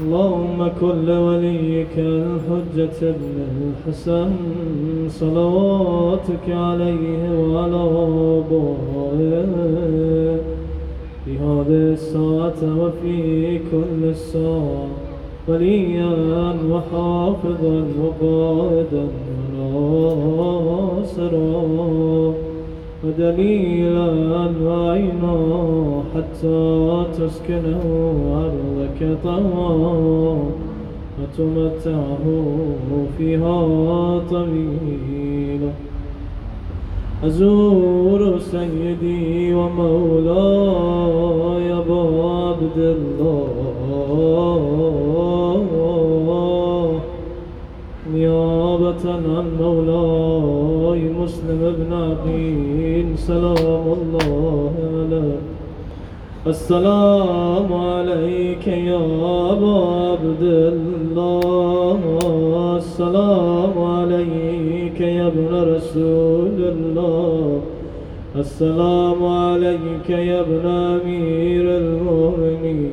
اللهم كن لوليك الحجة ابن الحسن صلواتك عليه وعلى آبائه. في هذه الساعة وفي كل الساعة، وليا وحافظا وقائدا وناصرا ودليلا وعينا حتى تسكنه أرضك طوعا وتمتعه فيها طويلا أزور سيدي ومولاي أبا عبد الله. نيابة عن مولاي مسلم بن عقيل، سلام الله عليه السلام عليك يا أبا عبد الله. السلام عليك يا ابن رسول الله. السلام عليك يا ابن أمير المؤمنين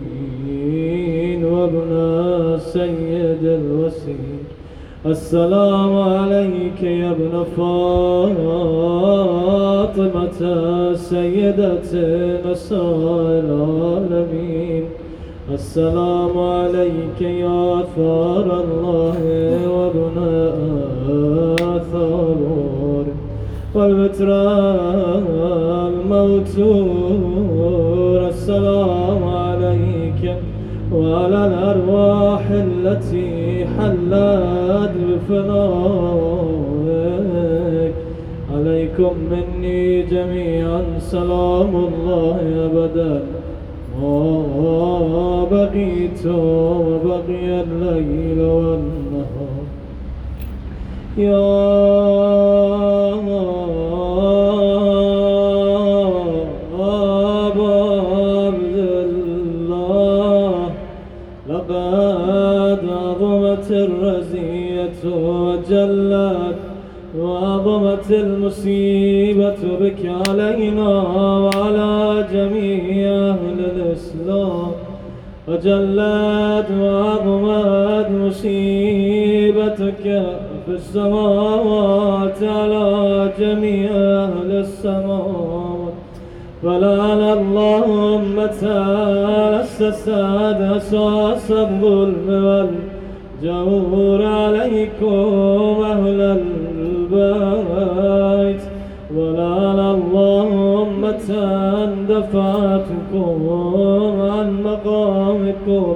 وابن سيد الوسيل السلام عليك يا ابن فاطمة سيدة نساء العالمين. السلام عليك يا ثار الله وابن آثار. والبتراء الموتور. السلام عليك وعلى الأرواح التي حلت بفنائك عليكم مني جميعا سلام الله أبدا. ما بقيت وبقي الليل والنهار. يا الرزية وجلت وعظمت المصيبة بك علينا وعلى جميع أهل الإسلام وجلت وعظمت مصيبتك في السماوات على جميع أهل السماوات فلعن الله أمة السساد أساس الظلم والجور عليكم أهل البيت ولعن الله أمة دفعتكم عن مقامكم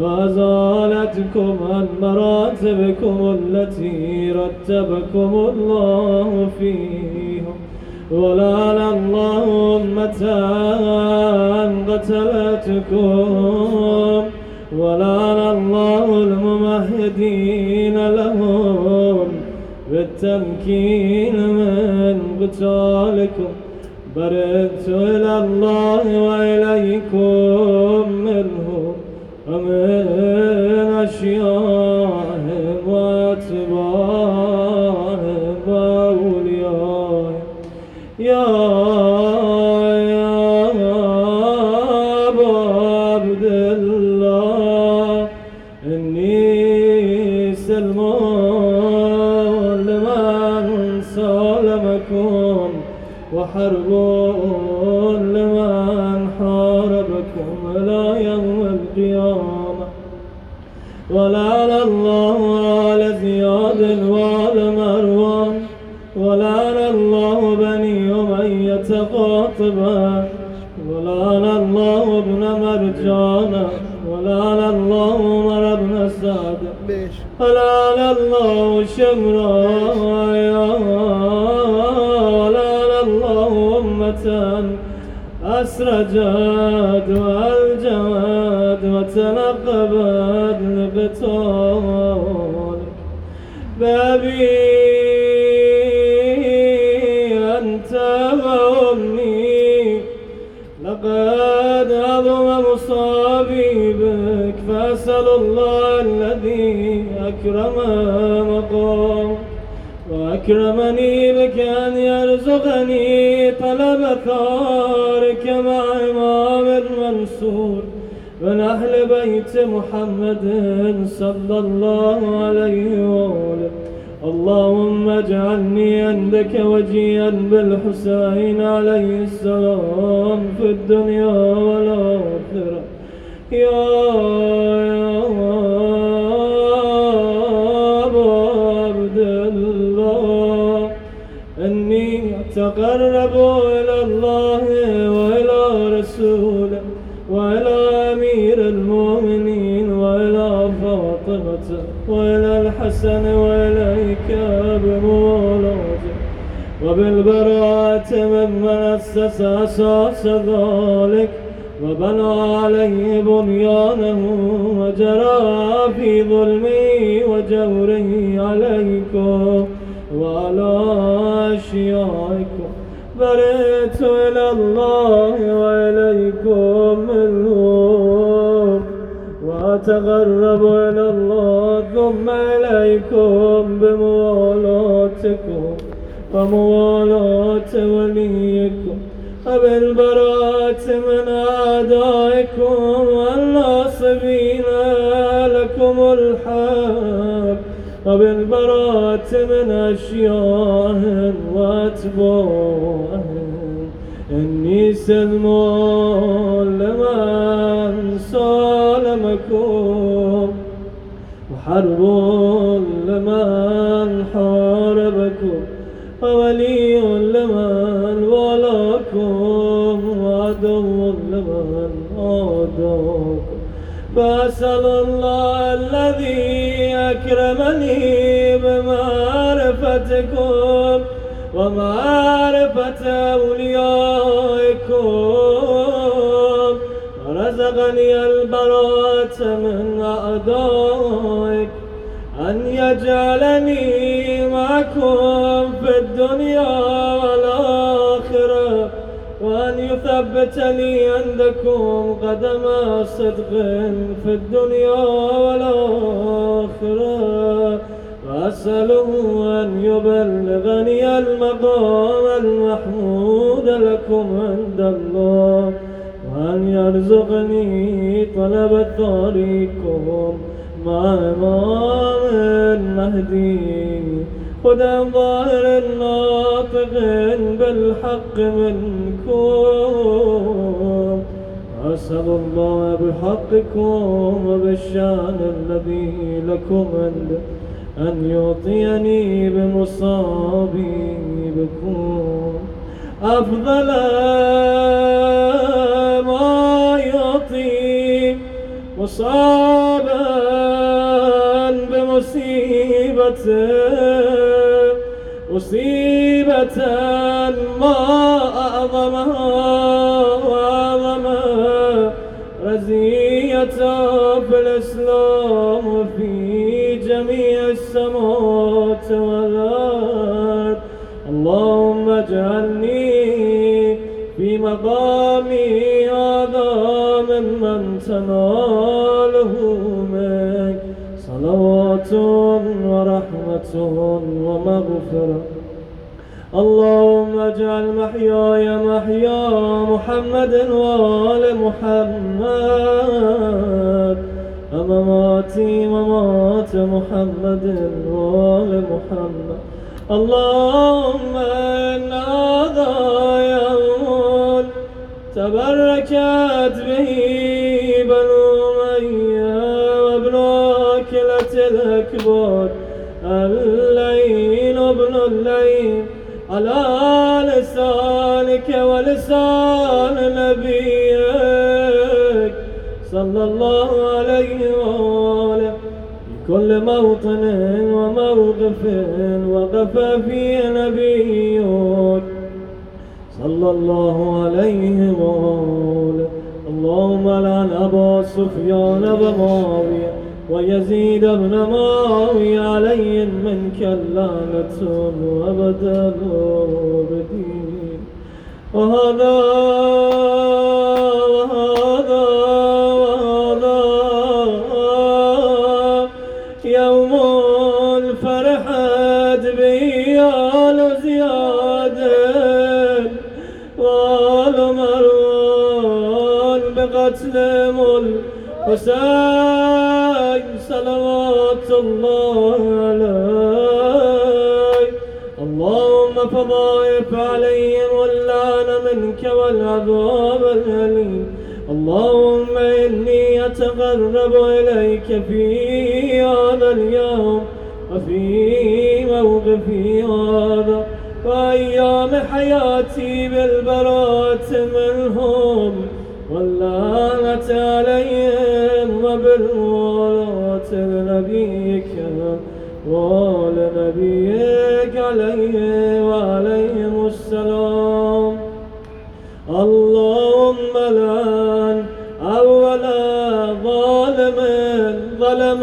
وأزالتكم عن مراتبكم التي رتبكم الله فيها. ولعن الله أمة قتلتكم ولعن الله الممهدين لهم بالتمكين من قتالكم. بردت إلى الله وإليكم منه ومن أشياء বেশ ولعن الله شمرا ولعن الله أمة أسرجت وألجمت وتنقبت لقتالك بابي أنت وأمي لقد عظم مصابيبك فأسأل الله الذي أكرم مقامك وأكرمني بك أن يرزقني طلب ثارك مع إمام المنصور من أهل بيت محمد صلى الله عليه وآله اللهم اجعلني عندك وجيا بالحسين عليه السلام في الدنيا والآخرة. يا عبد الله، إني أتقرب إلى الله وإلى رسوله وإلى أمير المؤمنين وإلى فاطمة. وإلى الحسن وإليك بمولاتك وبالبراءة ممن أسس أساس ذلك. وبنى عليه بنيانه وجرى في ظلمه وجوره عليكم وعلى أشيائكم. برئت إلى الله وإليكم منهم وأتغرب إلى الله ثم إليكم بموالاتكم وموالاة وليكم، وبالبراءة من أعدائكم والناصبين لكم الحق، وبالبراءة من أشياء وأتباع إني سلم لمن سالمكم وحرب لمن حاربكم وولي لمن والاكم وعدو لمن عاداكم فأسأل الله الذي أكرمني بمعرفتكم ومعرفة أوليائكم ورزقني البراءة من أعدائك. أن يجعلني معكم في الدنيا والآخرة. وأن يثبتني عندكم قدم صدق في الدنيا والآخرة. وأسأله أن يبلغني المقام المحمود لكم عند الله، وأن يرزقني طلب طريقكم مع إمام المهدي. هدى ظاهر ناطق بالحق منكم. أسأل الله بحقكم وبالشان الذي لكم عنده أن يعطيني بمصابيبكم أفضل ما يعطي مصابا بمصيبة، مصيبة ما أعظمها وأعظمها رزية في الإسلام. وفي جميع السماوات والأرض. اللهم اجعلني في مقامي هذا ممن تناله منك. صلوات ورحمة ومغفرة. اللهم اجعل محياي محيا محمد وآل محمد. ومماتي ممات محمد وآل محمد. اللهم إن هذا يوم تبركت به بنو أمية وابن أكلة الأكبر. الليل ابن الليل على لسانك ولسان نبيك صلى الله عليه وآله. في كل موطن وموقف وقف فيه نبيك صلى الله عليه وآله. اللهم لعن أبا سفيان ومعاوية ويزيد بن معاوية عليهم منك اللعنة أبدا بدين وهذا وهذا وهذا الحسين صلوات الله عليه اللهم فضائف عليهم واللعن منك والعذاب الأليم. اللهم إني أتقرب إليك في هذا اليوم وفي موقفي هذا. وأيام حياتي بالبراءة منهم. واللعنة عليهم وبالموالاة لنبيك ولنبيك عليه وعليهم السلام. اللهم لعن أولا ظالم ظلم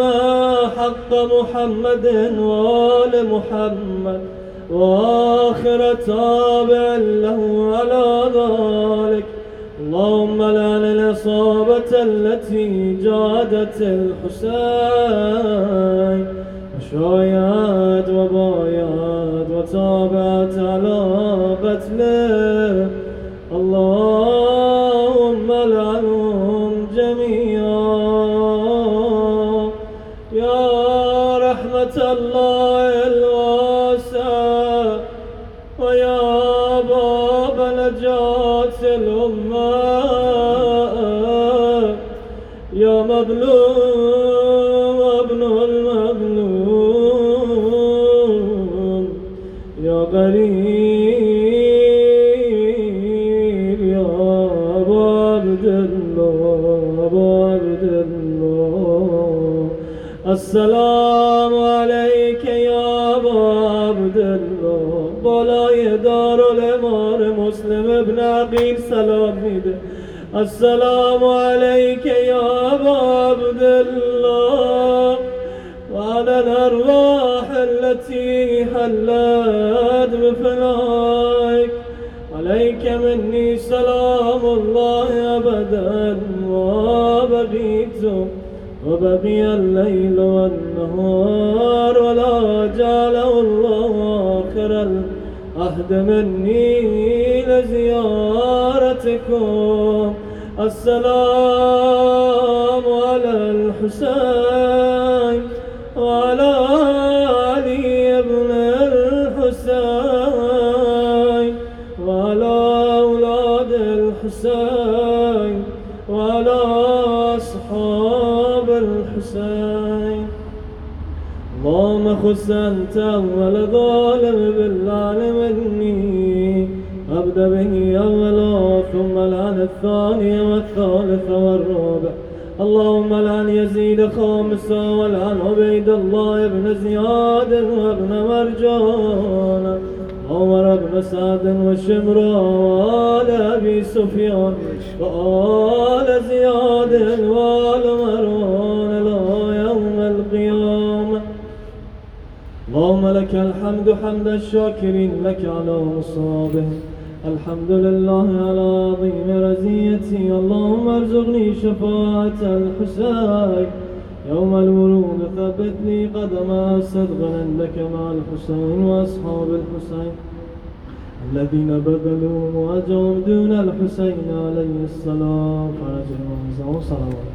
حق محمد وآل محمد وآخر تابع له على ذلك. اللهم لا للإصابة التي جادت الحسين. وشايعت وبايعت وتابت على قتله. اللهم لعنه يا مظلوم المظلوم يا غريب، يا عبد الله عبد الله. السلام عليك يا عبد الله. بلاي دار الإمار مسلم ابن عقيل، سلام ميده السلام عليك يا أبا عبد الله. وعلى الأرواح التي حلت بفنائك. عليك مني سلام الله أبدا وبقيت وبقي الليل والنهار ولا جعله الله آخر العهد مني لزيارتكم. السلام على الحسين وعلى علي بن الحسين وعلى أولاد الحسين وعلى أصحاب الحسين. اللهم خص أنت أول ظالم بالعلم مني به أولا، ثم لعن الثاني والثالث والرابع. اللهم لعن يزيد خامسا ولعن عبيد الله بن زياد وابن مرجان، عمر بن سعد وشمرا وآل أبي سفيان وآل زياد وآل مروان إلى يوم القيامة. اللهم لك الحمد حمد الشاكرين لك على مصابه. الحمد لله على عظيم رزيتي اللهم ارزقني شفاعة الحسين يوم الورود ثبت لي قدم صدق عندك مع الحسين وأصحاب الحسين الذين بذلوا مواجههم دون الحسين عليه السلام فرج وعزة وصلوات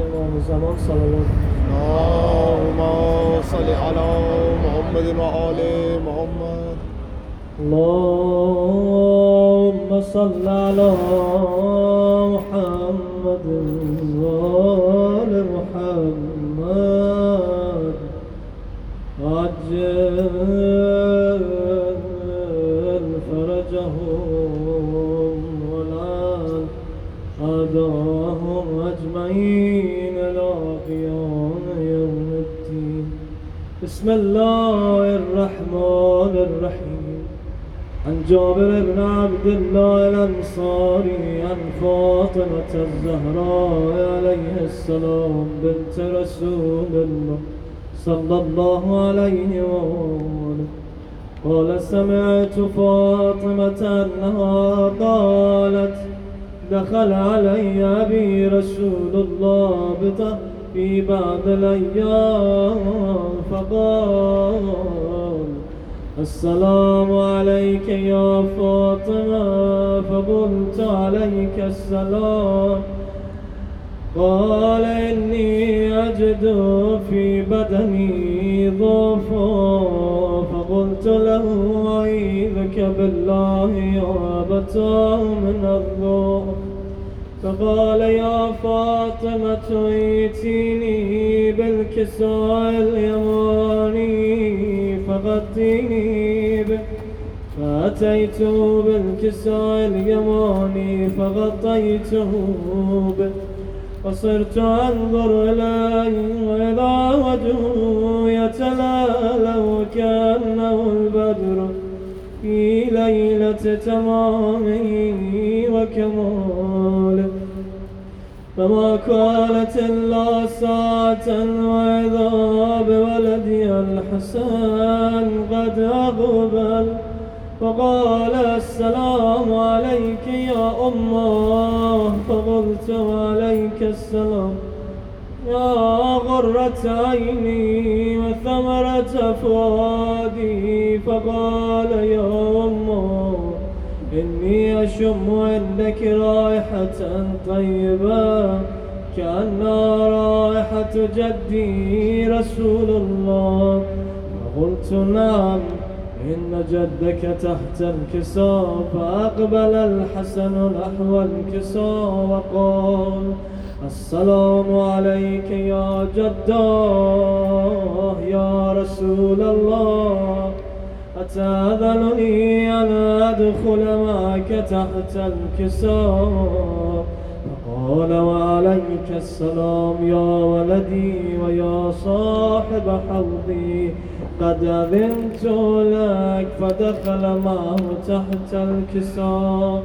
امام زمان صلوات اللهم صل على محمد وآل محمد۔ اللهم صل على محمد وآل محمد۔ عجل فرجهم أداهم أجمعين۔ بسم الله الرحمن الرحيم. عن جابر بن عبد الله الأنصاري عن فاطمة الزهراء عليه السلام بنت رسول الله صلى الله عليه وآله. قال سمعت فاطمة أنها قالت دخل علي أبي رسول الله بط- في بعض الأيام فقال، السلام عليك يا فاطمة، فقلت عليك السلام. قال، إني أجد في بدني ضعفا، فقلت له، أعيذك بالله يا أبتاه من الضعف. فقال يا فاطمة ائتيني بالكساء اليماني فغطيني به فأتيت بالكساء اليماني فغطيته به فصرت أنظر إليه وإذا وجهه يتلالو كأنه البدر في ليلة تمامه وكماله فما كانت إلا ساعة وإذا بولدي الحسن قد أقبل. فقال السلام عليك يا أمه. فقلت وعليك السلام. غرة عيني وثمرة فؤادي فقال يا أمه إني أشم عندك رائحة طيبة كأنها رائحة جدي رسول الله. فقلت نعم، إن جدك تحت الكساء، فأقبل الحسن نحو الكساء وقال السلام عليك يا جداه يا رسول الله أتأذنني أن أدخل معك تحت الكساء؟ فقال وعليك السلام يا ولدي ويا صاحب حوضي. قد أذنت لك فدخل معه تحت الكساء.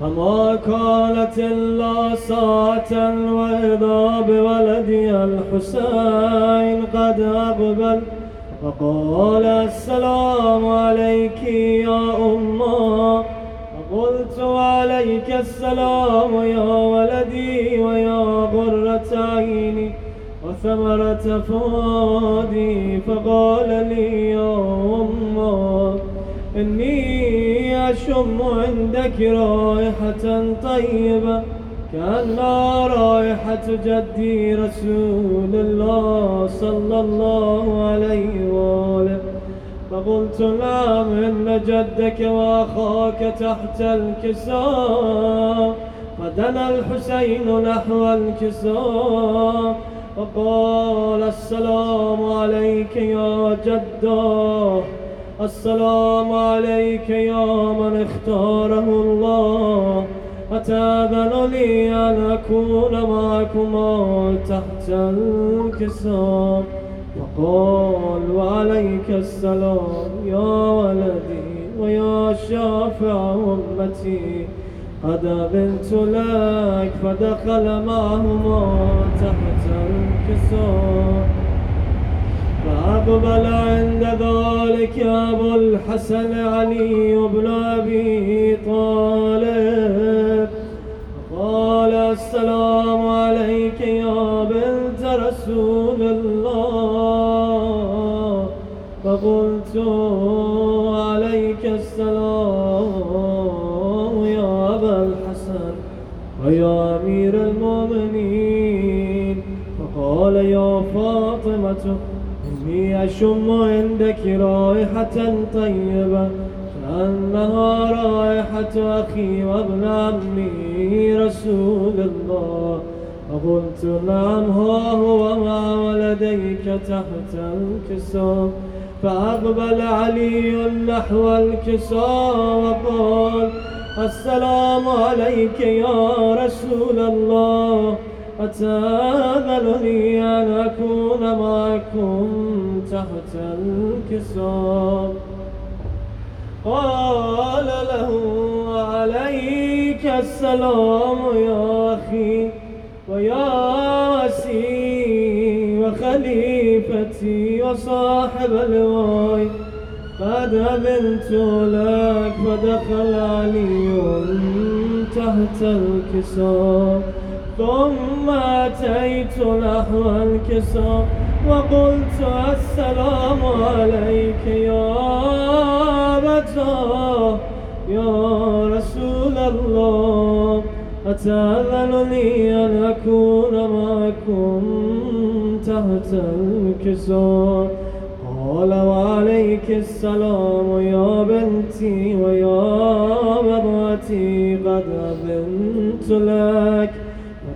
فما كانت إلا ساعة وإذا بولدي الحسين قد أقبل فقال السلام عليك يا أمه فقلت وعليك السلام يا ولدي ويا غرة عيني وثمرة فؤادي فقال لي يا أمه إني أشم عندك رائحة طيبة كأنها رائحة جدي رسول الله صلى الله عليه وآله. فقلت نعم، إن جدك وأخاك تحت الكساء، فدنا الحسين نحو الكساء. فقال السلام عليك يا جداه. السلام عليك يا من اختاره الله. أتاذن لي أن أكون معكما تحت الكساء فقال وعليك السلام يا ولدي ويا شافع أمتي. قد أذنت لك فدخل معهما تحت الكساء فأقبل عند ذلك أبو الحسن علي بن أبي طالب. رائحة طيبة كأنها رائحة أخي وابن عمي رسول الله. فقلت نعم، ها هو مع ولديك تحت الكساء. فأقبل علي نحو الكساء وقال، السلام عليك يا رسول الله. أتاذنني أن أكون معكم تحت الكساء قال له عليك السلام يا أخي ويا وسي وخليفتي وصاحب الواي قد أذنت لك فدخل علي تحت الكساء ثم أتيت نحو الكساء وقلت السلام عليك يا أبتاه يا رسول الله، أتأذن لي أن أكون معكم تحت الكساء؟ قال وعليك السلام يا بنتي ويا بضعتي قد أذنت لك.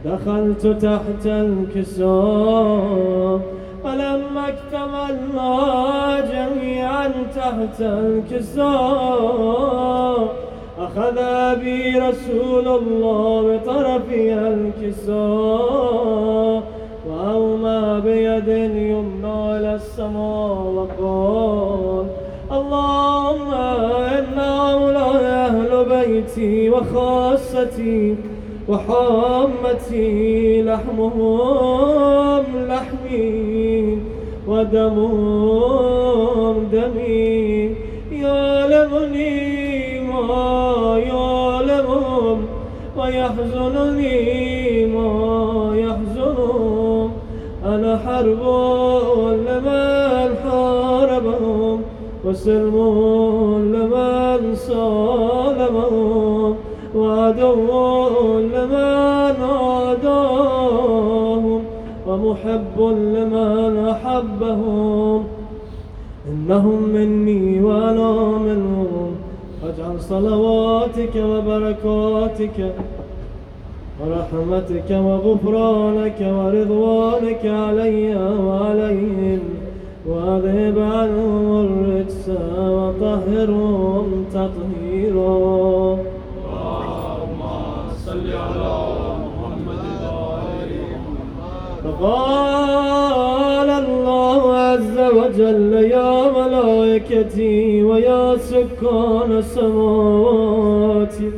ودخلت تحت الكساء فلما اكتملنا جميعا تحت الكساء أخذ بي رسول الله بطرف الكساء وأومى بيد يمنى إلى السماء وقال، اللهم إن هؤلاء أهل بيتي وخاصتي. وحامتي لحمهم لحمي ودمهم دمي يعلمني ما يعلمهم ويحزنني ما يحزنهم. أنا حرب لمن حاربهم وسلم لمن صالمهم وعدو لمن عاداهم ومحب لمن أحبهم. إنهم مني وأنا منهم. واجعل صلواتك وبركاتك ورحمتك وغفرانك ورضوانك علي وعليهم. واذهب عنهم الرجس وطهرهم تطهيرا. فقال الله عز وجل يا ملائكتي ويا سكان سماواتي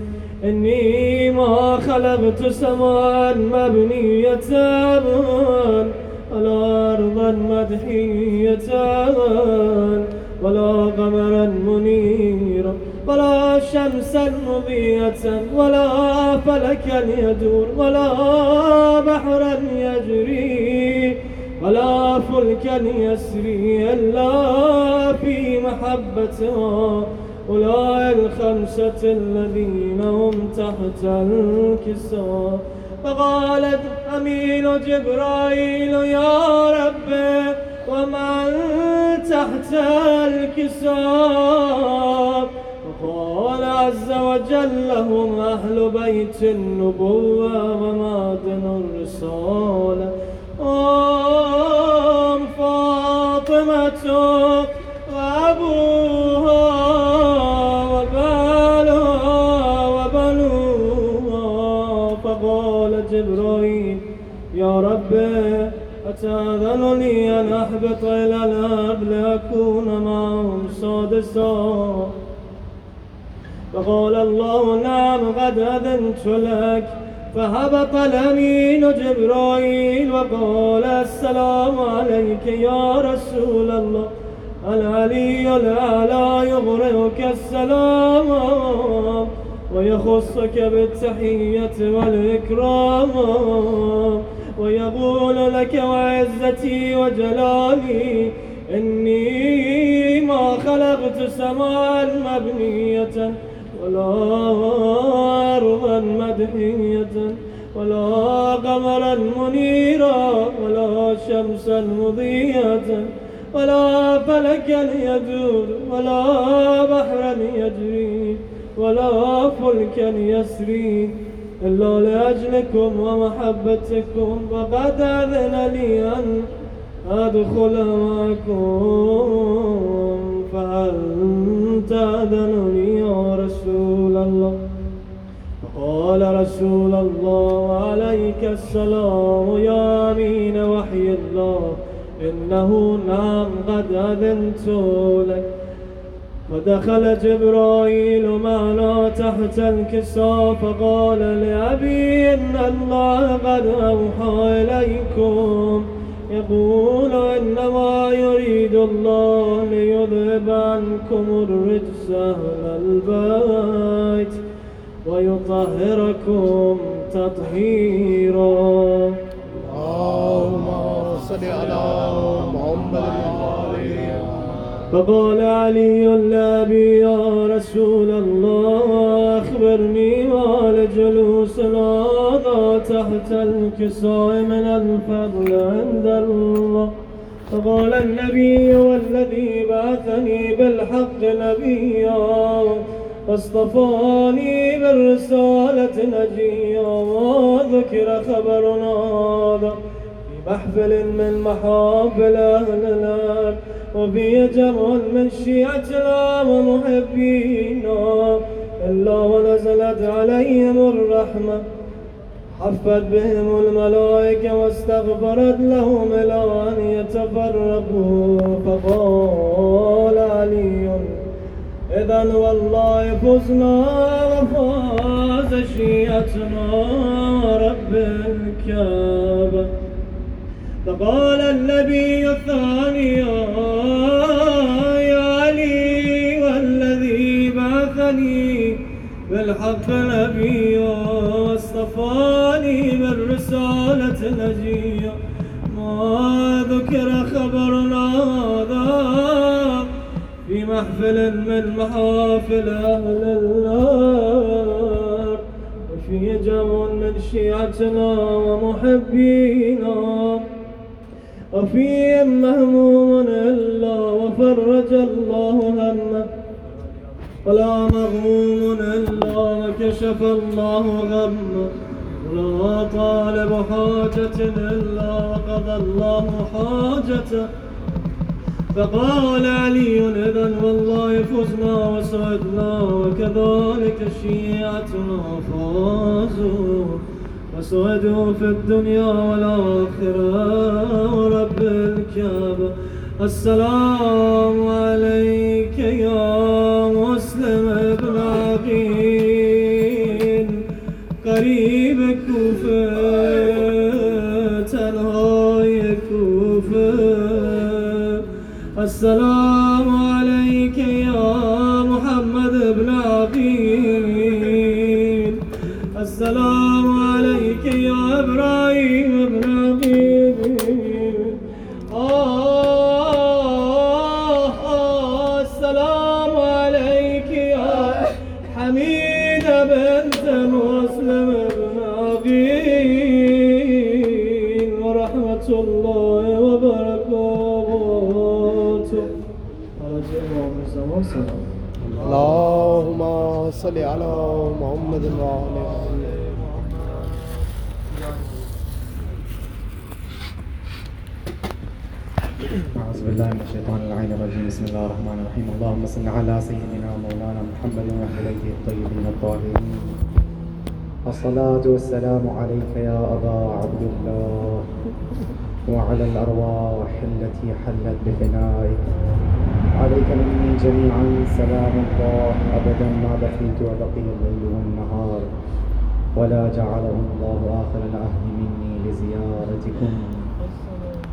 إني ما خلقت سماء مبنية، ولا أرضا مدحية، ولا قمرا منيرا. ولا شمسا مضية ولا فلكا يدور، ولا بحرا يجري، ولا فلكا يسري إلا في محبتها أولئك الخمسة الذين هم تحت الكساء فقالت أمين جبرائيل، يا رب، ومن تحت الكساء وقال عز وجل هم أهل بيت النبوة ومعدن الرسالة. أم فاطمة وأبوها وبالها وبنوها فقال جبرائيل، يا رب، أتأذن لي أن أحبط إلى الأرض لأكون معهم سادسا؟ فقال الله نعم قد أذنت لك فهبط الأمين جبرائيل وقال السلام عليك يا رسول الله العلي الأعلى يغرقك السلام ويخصك بالتحية والإكرام ويقول لك وعزتي وجلالي إني ما خلقت سماء مبنية ولا أرضا مدحية، ولا قمرا منيرا، ولا شمسا مضية، ولا فلكا يدور ولا بحرا يجري ولا فلكا يسري إلا لأجلكم ومحبتكم وقد أذن لي أن أدخل معكم. فهل تأذنني يا رسول الله؟ قال رسول الله، عليك السلام يا أمين وحي الله، إنه نعم، قد أذنت لك. ودخل جبرائيل معنا تحت الكساء، فقال لأبي إن الله قد أوحى إليكم. يقول إنما يريد الله ليذهب عنكم الرجس أهل البيت ويطهركم تطهيرا. اللهم صل على محمد. وعلى فقال علي لأبي يا رسول الله أخبرني ما لجلوس هذا تحت الكساء من الفضل عند الله. فقال النبي والذي بعثني بالحق نبيا واصطفاني بالرسالة نجيا وذكر خبر هذا محفل من محافل أهل الأرض وفي جمع من شيعتنا ومحبينا إلا ونزلت عليهم الرحمة، حفت بهم الملائكة واستغفرت لهم إلى أن يتفرقوا فقال علي، إذا والله فزنا وفاز شيعتنا رب الكعبة. فقال النبي الثاني، يا علي والذي بعثني بالحق نبي واصطفاني بالرسالة نجيا ما ذكر خبر هذا في محفل من محافل أهل النار، وفي جمع من شيعتنا ومحبينا. وفيهم مهموم إلا وفرج الله همه ولا مغموم إلا وكشف الله غمه ولا طالب حاجة إلا وقضى الله حاجته. فقال علي إذا والله فزنا وسعدنا وكذلك شيعتنا فازوا. وسعدوا في الدنيا والآخرة ورب الكعبة. السلام عليك يا مسلم بن عقيل. قريب كوفة تنهاي كوفة السلام سلام اللهم صل على محمد وآله أعوذ بالله من الشيطان اللعين الرجيم. بسم الله الرحمن الرحيم. اللهم صل على سيدنا ومولانا محمد وأهل بيته الطيبين الطاهرين. الصلاة والسلام عليك يا أبا عبد الله وعلى الأرواح التي حلت بفنائك. عليك مني جميعا، سلام الله أبدا، ما بقيت وبقي الليل والنهار، ولا جعله الله آخر العهد مني لزيارتكم.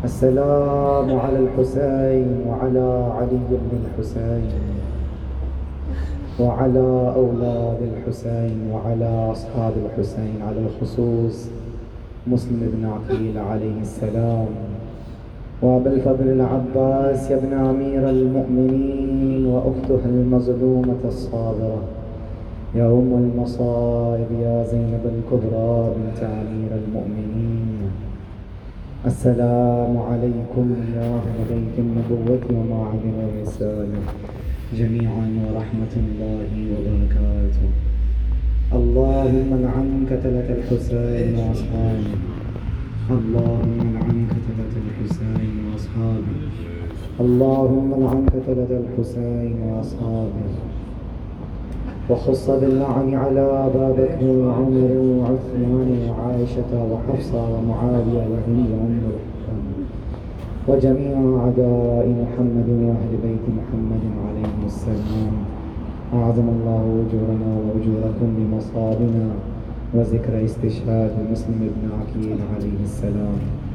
السلام على الحسين وعلى علي بن الحسين، وعلى أولاد الحسين، وعلى أصحاب الحسين، على الخصوص مسلم بن عقيل عليه السلام. وأبا الفضل العباس يا ابن أمير المؤمنين وأختها المظلومة الصابرة. يا أم المصائب، يا زينب الكبرى بنت أمير المؤمنين. السلام عليكم يا أهل بيت النبوة ومعدن الرسالة. جميعا ورحمة الله وبركاته. اللهم لعن قتلة الحسين وأصحابه اللهم لعن قتلة الحسين وأصحابه اللهم لعن قتلة الحسين وأصحابه، وخص باللعن على أبا بكر وعمر وعثمان وعائشة وحفصة ومعاوية وهند أم وجميع أعداء محمد وأهل بيت محمد عليهم السلام. أعظم الله أجورنا وأجوركم بمصابنا وذكر استشهاد مسلم بن عقيل عليه السلام.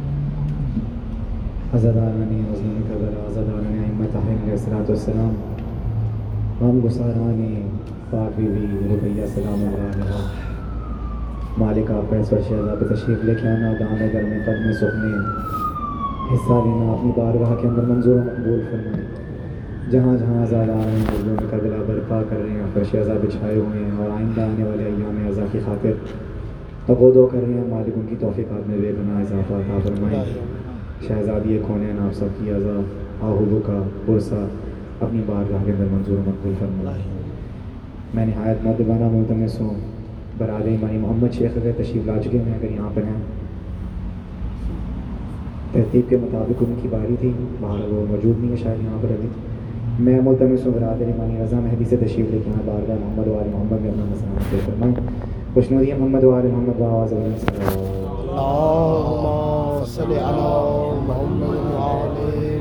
عزدارانی رضوان کبر عزدارانی ائمت علیہ الصلوۃ والسلام غم گسارانی پاک بی بی ربیہ سلام اللہ علیہ مالک آپ کا اس شہزاد تشریف لے کے آنا، دانے گھر میں قدم سکھنے حصہ لینا اپنی بارگاہ کے اندر منظور مقبول فرمائیں جہاں جہاں زیادہ آ رہے ہیں دلوں میں کربلا برپا کر رہے ہیں فرش اعضا بچھائے ہوئے ہیں، اور آئندہ آنے والے ایام اعضا کی خاطر تقودو کر رہے ہیں، مالک ان کی توفیقات میں بے گناہ اضافہ عطا فرمائیں شہزادی کونین آپ سب کی اعضا آہوبو کا برسہ اپنی بارگاہ کے اندر منظور و مقبول فرمائیں میں نہایت مدبانہ ملتمس ہوں۔ براد ایمانی محمد شیخ اگر تشریف لا چکے ہیں۔ اگر یہاں پر ہیں۔ ترتیب کے مطابق ان کی باری تھی۔ باہر وہ موجود نہیں ہے شاید یہاں پر ابھی۔ میں ملتمس ہوں۔ براد ایمانی رضا مہدی سے تشریف لے کے یہاں بارگاہ محمد وال محمد میں اپنا مسئلہ فرمائیں خوش نوری محمد وال محمد باواز اللهم على محمد وعلى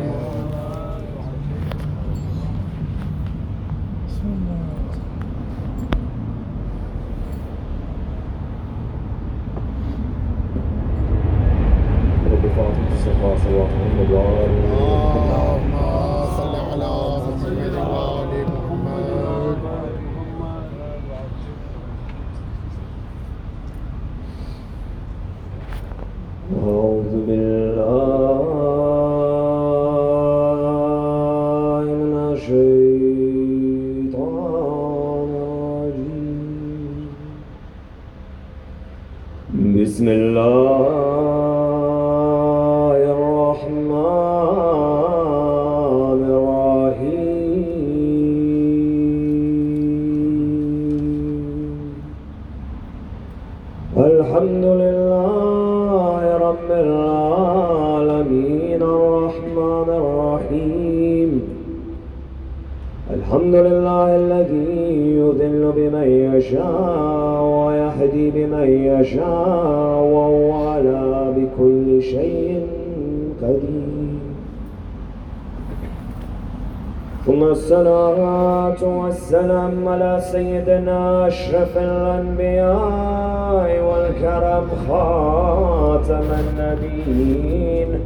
سيدنا أشرف الأنبياء والكرم خاتم النبيين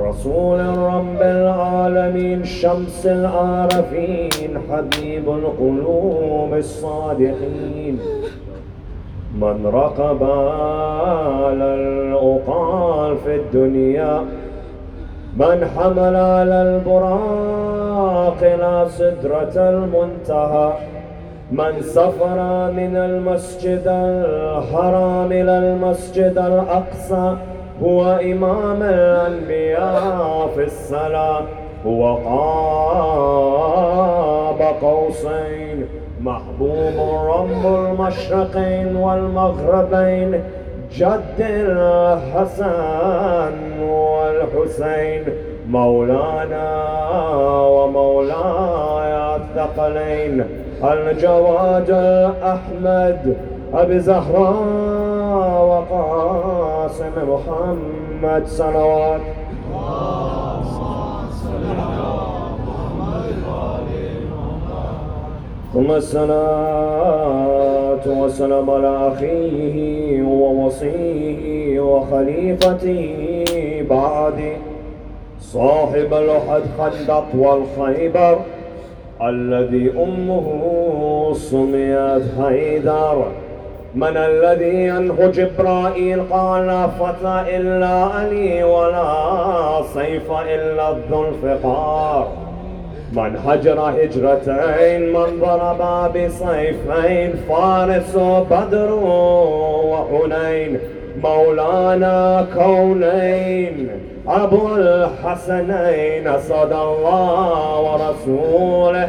رسول رب العالمين شمس العارفين حبيب القلوب الصادقين من رقب على الأقال في الدنيا من حمل على البراق إلى سدرة المنتهى من سفر من المسجد الحرام إلى المسجد الأقصى هو إمام الأنبياء في الصلاة. هو قاب قوسين محبوب رب المشرقين والمغربين جد الحسن والحسين مولانا ومولاي الثقلين الجواد الأحمد أبي زهراء وقاسم محمد صلوات. ثم الصلاة والسلام على أخيه ووصيه وخليفته بعد صاحب الأحد خندق والخيبر. الذي أمه سميت حيدر. من الذي عنه جبرائيل قال لا فتى إلا علي ولا سيف إلا ذو الفقار من هجر هجرتين، من ضرب بسيفين فارس بدر وحنين، مولانا كونين. أبو الحسنين أسد الله ورسوله.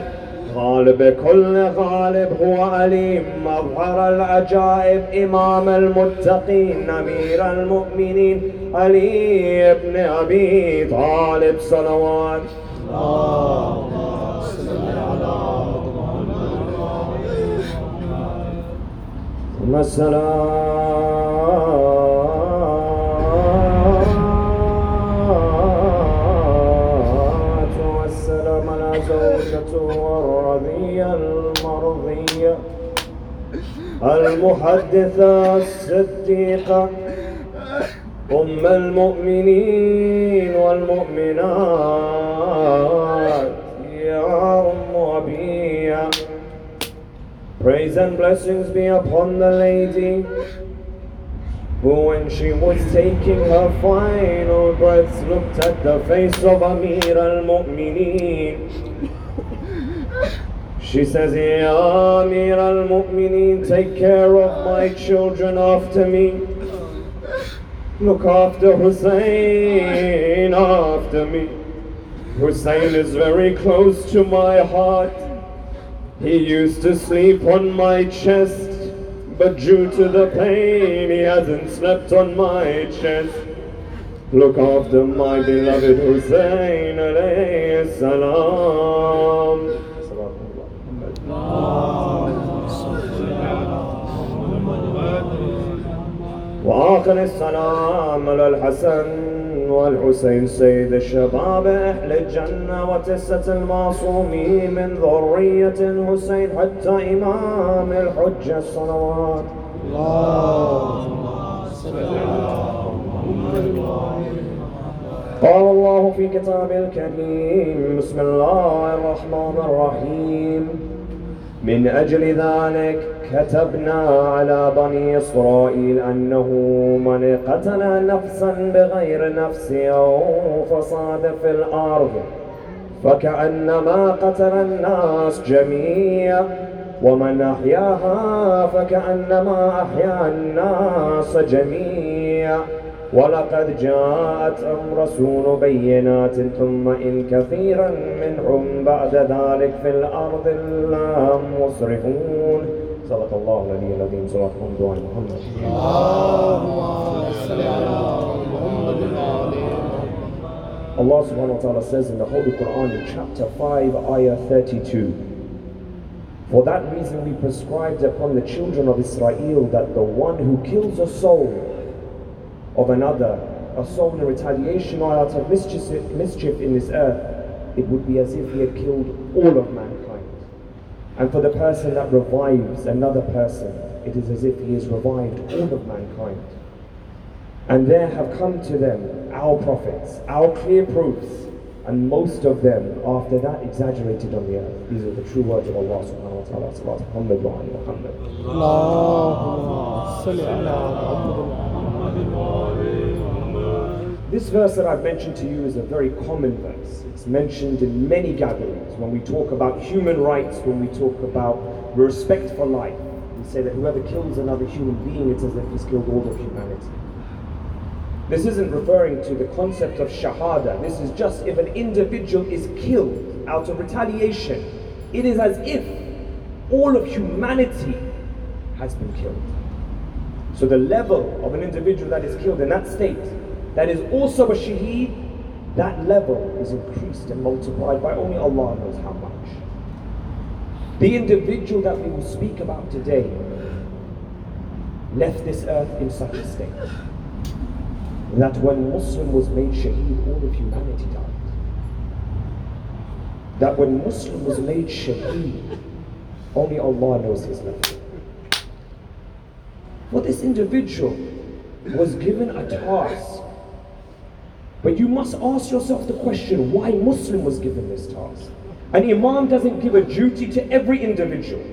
غالب كل غالب هو عليم مظهر العجائب، إمام المتقين، أمير المؤمنين، علي بن أبي طالب صلوات. الله ثم الصلاة المحدثة الصديقة أم المؤمنين والمؤمنات يا أم أبيها Praise and blessings be upon the lady, who when she was taking her final breaths looked at the face of Amir al-Mu'mineen she says, Ya Amir al-Mu'mineen, take care of my children after me. Look after Hussein after me. Hussein is very close to my heart. He used to sleep on my chest, but due to the pain, he hasn't slept on my chest. Look after my beloved Hussein alayhi salam. وآخر السلام على الحسن والحسين سيد الشباب أهل الجنة وتسة المعصومين من ذرية الحسين حتى إمام الحجة الصلوات. اللهم صل على قال الله في كتابه الكريم، بسم الله الرحمن الرحيم. من أجل ذلك كتبنا على بني إسرائيل أنه من قتل نفسا بغير نفس أو فساد في الأرض فكأنما قتل الناس جميعا ومن أحياها فكأنما أحيا الناس جميعا ولقد جاءتهم رسول بينات ثم إن كثيرا منهم بعد ذلك في الأرض لهم مسرفون صدق الله العلي العظيم صلى الله عليه محمد اللهم صل على محمد Allah subhanahu wa ta'ala says in the Holy Quran in chapter 5 ayah 32 For that reason we prescribed upon the children of Israel that the one who kills a soul of another, a soul in retaliation or out of mischief, mischief in this earth, it would be as if he had killed all of mankind. And for the person that revives another person, it is as if he has revived all of mankind. And there have come to them our prophets, our clear proofs, and most of them after that exaggerated on the earth. These are the true words of Allah subhanahu wa ta'ala. Salat Muhammad wa ali Muhammad. اللهم صل على محمد This verse that I've mentioned to you is a very common verse. It's mentioned in many gatherings when we talk about human rights, when we talk about respect for life. We say that whoever kills another human being, it's as if he's killed all of humanity. This isn't referring to the concept of shahada. This is just if an individual is killed out of retaliation, it is as if all of humanity has been killed. So the level of an individual that is killed in that state, that is also a shaheed, that level is increased and multiplied by only Allah knows how much. The individual that we will speak about today left this earth in such a state that when Muslim was made shaheed, all of humanity died. That when Muslim was made shaheed, only Allah knows his level. For this individual was given a task. But you must ask yourself the question why Muslim was given this task. An Imam doesn't give a duty to every individual.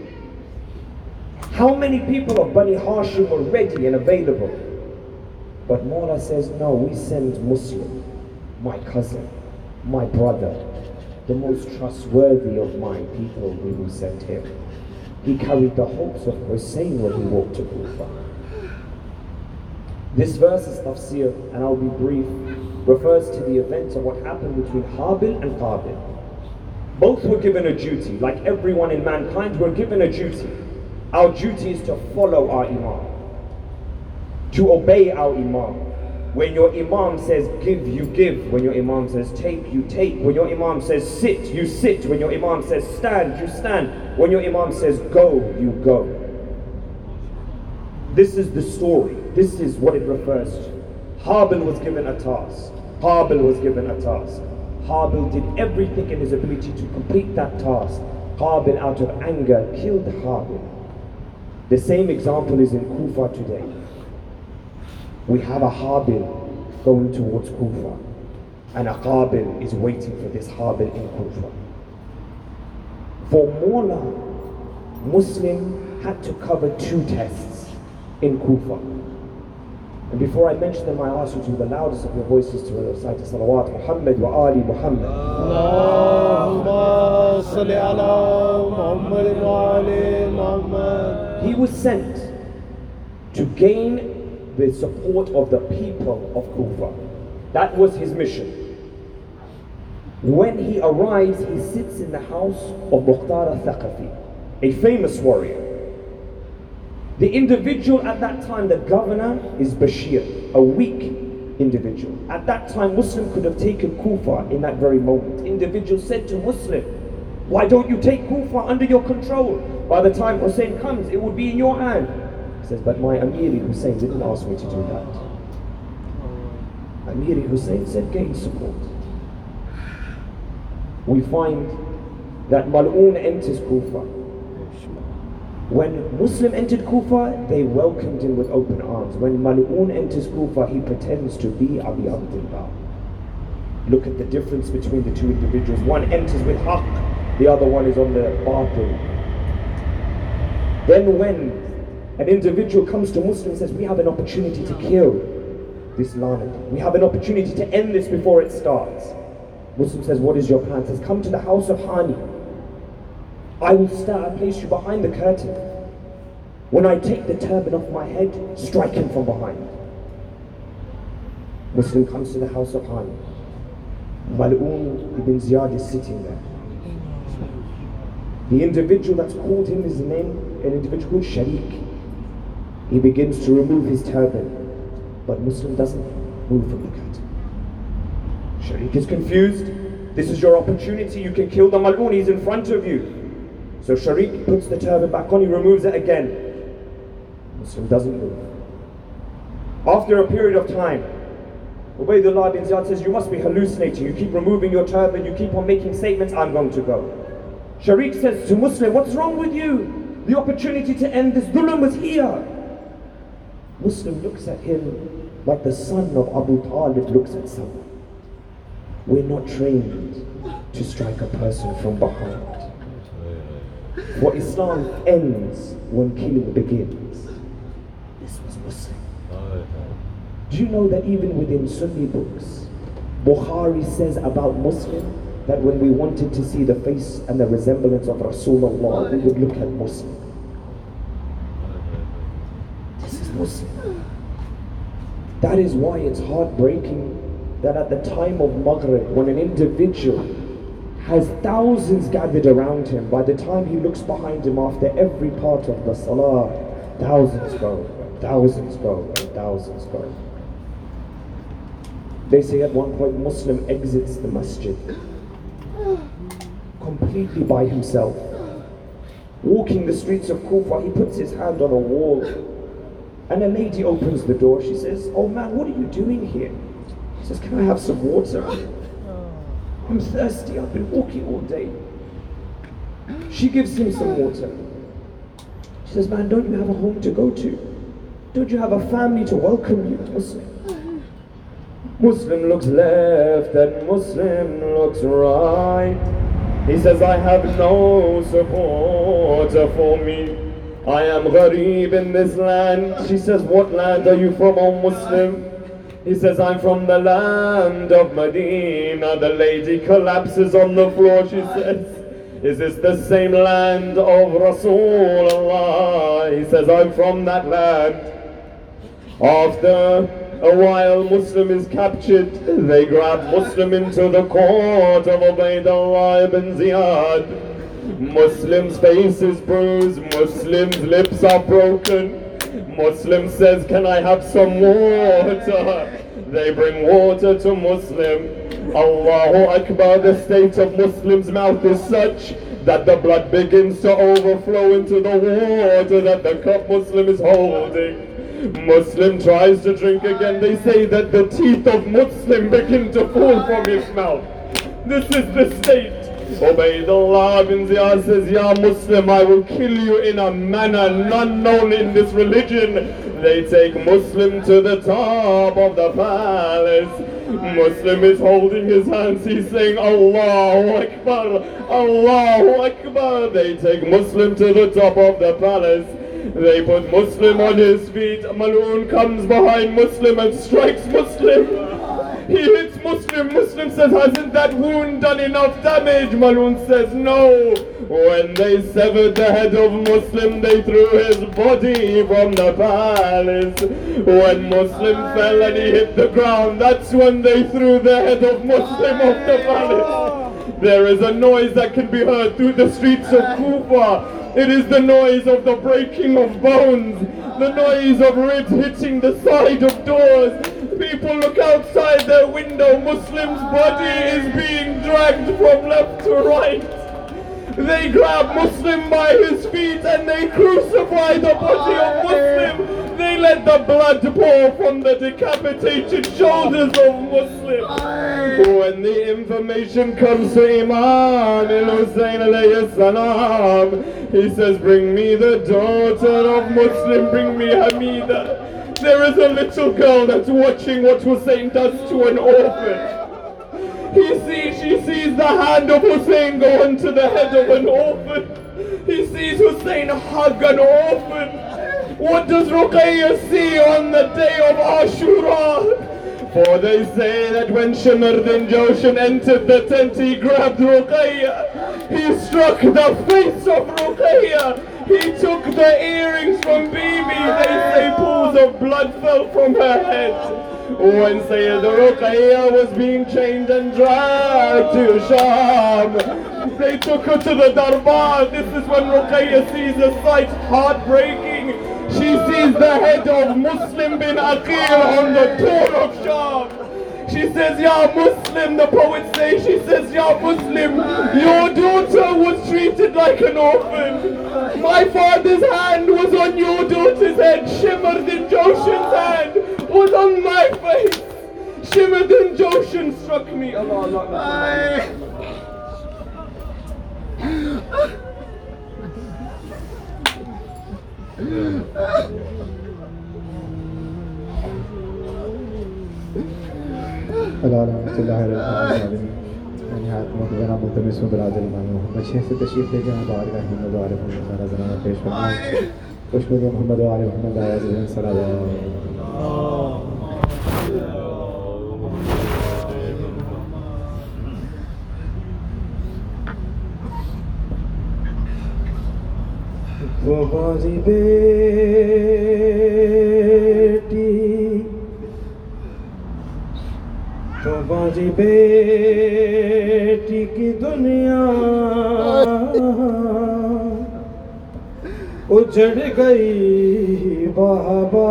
How many people of Bani Hashim were ready and available? But Mawla says, no, we send Muslim, my cousin, my brother, the most trustworthy of my people, we will send him. He carried the hopes of Hussein when he walked to Kufa. This verse is tafsir, and I'll be brief, refers to the events of what happened between Habil and Qabil. Both were given a duty, like everyone in mankind, were given a duty. Our duty is to follow our Imam, to obey our Imam. When your Imam says give, you give. When your Imam says take, you take. When your Imam says sit, you sit. When your Imam says stand, you stand. When your Imam says go, you go. This is the story. This is what it refers to. Habil was given a task. Habil was given a task. Habil did everything in his ability to complete that task. Qabil, out of anger, killed Habil. The same example is in Kufa today. We have a Habil going towards Kufa, and a Qabil is waiting for this Habil in Kufa. For Mawla, Muslim had to cover two tests in Kufa. And before I mention them, I ask you to with the loudest of your voices to recite the salawat Muhammad wa Ali Muhammad. اللهم صل على محمد وعلى محمد He was sent to gain the support of the people of Kufa. That was his mission. When he arrives, he sits in the house of Mukhtar al-Thaqafi, a famous warrior. The individual at that time, the governor, is Bashir, a weak individual. At that time, Muslim could have taken Kufa in that very moment. Individual said to Muslim, why don't you take Kufa under your control? By the time Hussein comes, it would be in your hand. He says, but my Amiri Hussein didn't ask me to do that. Amiri Hussein said, gain support. We find that Mal'un enters Kufa. When Muslim entered Kufa, they welcomed him with open arms. When Mal'un enters Kufa, he pretends to be Abi Abdullah. Look at the difference between the two individuals. One enters with haqq, the other one is on the batil. Then when an individual comes to Muslim and says, we have an opportunity to kill this lanat. We have an opportunity to end this before it starts. Muslim says, what is your plan? He says, come to the house of Hani. I will start, I place you behind the curtain. When I take the turban off my head, strike him from behind. Muslim comes to the house of Hani. Mal'un ibn Ziyad is sitting there. The individual that's called him is name, an individual called Sharik. He begins to remove his turban, but Muslim doesn't move from the curtain. Sharik is confused. This is your opportunity. You can kill the Mal'un. He's in front of you. So Sharik puts the turban back on. He removes it again. Muslim doesn't move. After a period of time, Ubaidullah bin Ziyad says, You must be hallucinating. You keep removing your turban. You keep on making statements. I'm going to go. Sharik says to Muslim, What's wrong with you? The opportunity to end this dhulm was here. Muslim looks at him like the son of Abu Talib looks at someone. We're not trained to strike a person from behind. For Islam ends when killing begins. This was Muslim. Do you know that even within Sunni books, Bukhari says about Muslim that when we wanted to see the face and the resemblance of Rasulullah, we would look at Muslim. This is Muslim. That is why it's heartbreaking that at the time of Maghrib, when an individual has thousands gathered around him, by the time he looks behind him after every part of the salah, thousands go, and thousands go, and thousands go. They say at one point Muslim exits the masjid completely by himself. Walking the streets of Kufa, he puts his hand on a wall and a lady opens the door. She says, Oh man, what are you doing here? He says, Can I have some water? I'm thirsty, I've been walking all day. She gives him some water. She says, Man, don't you have a home to go to? Don't you have a family to welcome you, Muslim? Muslim looks left and Muslim looks right. He says, I have no supporter for me. I am gharib in this land. She says, What land are you from, O Muslim? He says, I'm from the land of Medina. The lady collapses on the floor. She says, Is this the same land of Rasulullah? He says, I'm from that land. After a while, Muslim is captured. They grab Muslim into the court of Ubaidullah ibn Ziyad. Muslim's face is bruised. Muslim's lips are broken. Muslim says, Can I have some water? They bring water to Muslim. Allahu Akbar, the state of Muslim's mouth is such that the blood begins to overflow into the water that the cup Muslim is holding. Muslim tries to drink again. They say that the teeth of Muslim begin to fall from his mouth. This is the state. Ubaidullah bin Ziyad says, Ya Muslim, I will kill you in a manner none known in this religion. They take Muslim to the top of the palace. Muslim is holding his hands. He's saying, Allahu Akbar, Allahu Akbar. They take Muslim to the top of the palace. They put Muslim on his feet. Maloon comes behind Muslim and strikes Muslim. He hits Muslim. Muslim says, hasn't that wound done enough damage? Maloon says, no. When they severed the head of Muslim, they threw his body from the palace. When Muslim fell and he hit the ground, that's when they threw the head of Muslim off the palace. There is a noise that can be heard through the streets of Kufa. It is the noise of the breaking of bones, the noise of ribs hitting the side of doors. People look outside their window. Muslim's body is being dragged from left to right. They grab Muslim by his feet and they crucify the body of Muslim. They let the blood pour from the decapitated shoulders of Muslim. When the information comes to Imam al-Hussein alayhi salam, he says, bring me the daughter of Muslim, bring me Hamida. There is a little girl that's watching what Hussein does to an orphan. He sees, she sees the hand of Hussein go onto the head of an orphan. He sees Hussein hug an orphan. What does Ruqayya see on the day of Ashura? For they say that when Shimardin Joshan entered the tent, he grabbed Ruqayya. He struck the face of Ruqayya. He took the earrings from Bibi. They say pools of blood fell from her head. When Sayyid Ruqayya was being chained and dragged to Sham, they took her to the Darbar. This is when Ruqayya sees a sight heartbreaking. She sees the head of Muslim bin Aqil on the door of Sham. She says, Ya Muslim, the poets say, she says, Ya Muslim, your daughter was treated like an orphan. My father's hand was on your daughter's head. Shimardin Joshan's hand was on my face. Shimardin Joshan struck me. Allah, Allah, Allah. رحمۃ اللہ ملتمس محمد۔ شیخ سے تشریف لے محمد و علیہ محمد سارا زنانہ پیش فرمائیں خوش محمد و علیہ محمد آیا صلی اللہ وہ بازی بیٹی۔ تو بازی بیٹی کی دنیا اجڑ گئی بابا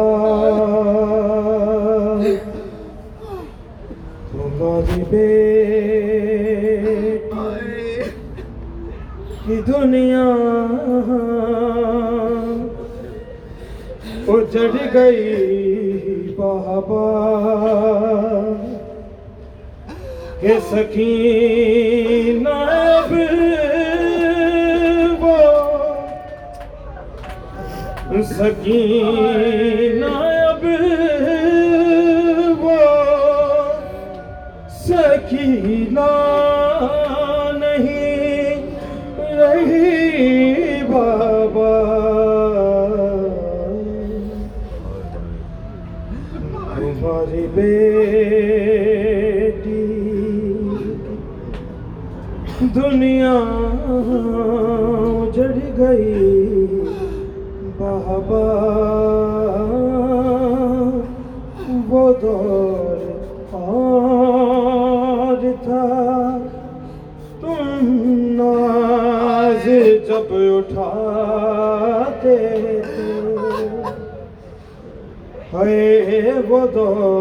تو بازی بیٹی کی دنیا اجڑ گئی بابا کہ سکین اب وہ سکین اب وہ سکینہ بیٹی، دنیا اجڑ گئی، بابا، وہ دور اور تھا۔ تم ناز جب اٹھاتے تھے۔ وہ دور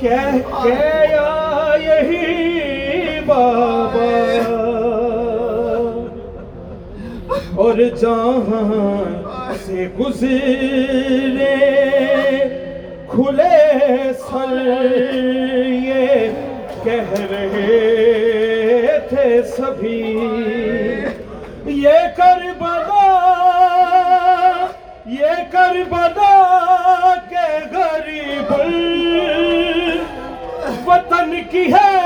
کہہ کے یہی بابا۔ اور جہاں سے گزرے کھلے سر، یہ کہہ رہے تھے سبھی۔ یہ کربلا یہ کربلا کے غریب۔ وطن کی ہے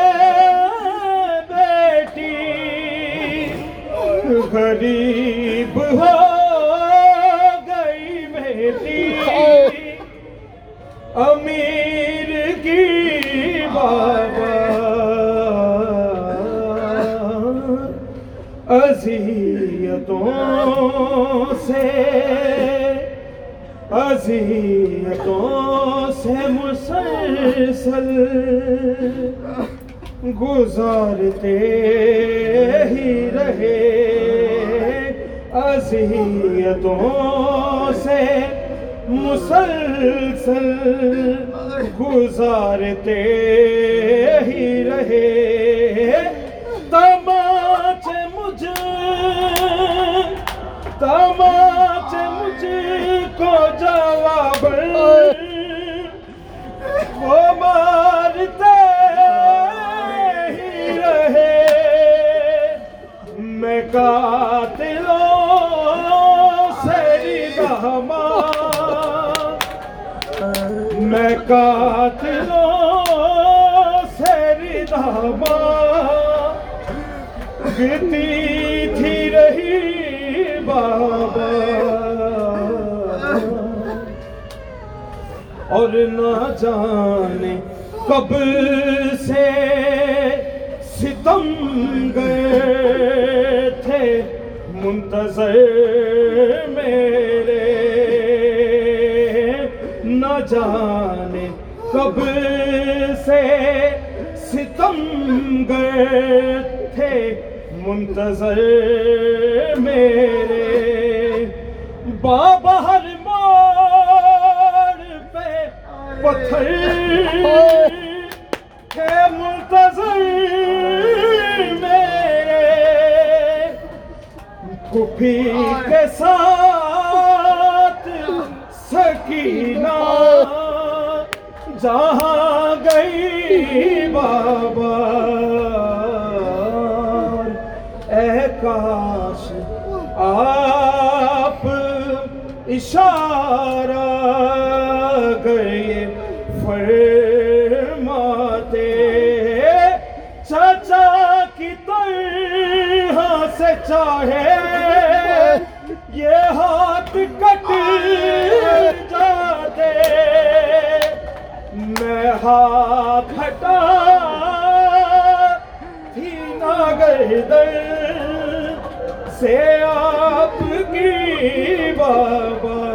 بیٹی۔ غریب ہو گئی بیٹی۔ امیر کی بابا۔ اذیتوں سے اذیتوں سے مسلسل گزارتے ہی رہے۔ اذیتوں سے مسلسل گزارتے ہی رہے۔ تماچے مجھ تماچے مجھ کو جواب وہ مارتے ہی رہے۔ میں قاتلوں سے رہما میں قاتلوں سے رہما گرتی تھی رہی بابا۔ اور نہ جانے کب سے ستم گئے تھے منتظر میرے۔ نہ جانے کب سے ستم گئے تھے منتظر میرے۔ بابا ہر پتھر کے منتظر میرے پھوپھی کے ساتھ سکینہ جہاں گئی بابا اے کاش آپ اشارہ گئے فرماتے چاچا کی طرح سے چاہے یہ ہاتھ کٹ جاتے میں ہاتھ ہٹا تھی نہ گردن سے آپ کی بابا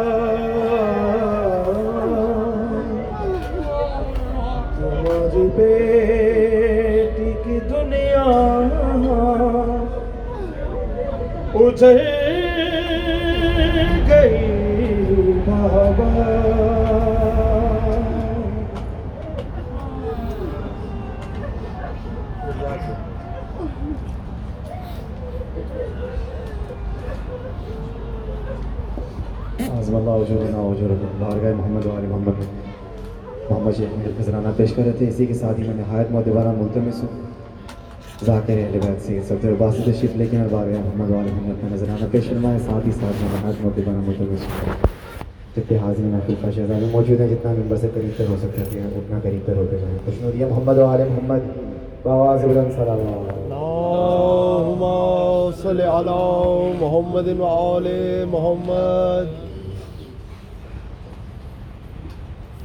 بیٹی کی دنیا گزر گئی بابا۔ عظم اللہ وجورنا وجورکم بارگاہ محمد و آل محمد۔ میں محمد شیخ میرے نذرانہ پیش کر رہے تھے۔ اسی کے ساتھ ہی میں نہایت معتبرہ ملتمس ہوں ذاکر اہل بیت سے صدر عباس تشریف لے کے میں بارگاہ محمد و آل محمد میں نذرانہ پیش فرمائے ساتھ ہی ساتھ میں نہایت معتبرہ ملتمس ہوں جتنے حاضر محفل کا شہزادے موجود ہیں، جتنا ممبر سے قریب تر ہو سکتا ہے اتنا قریب تر ہوتے جائیں۔ خوش نوریہ محمد و محمد باواز بلند صلوات اللهم صل على محمد وآل محمد۔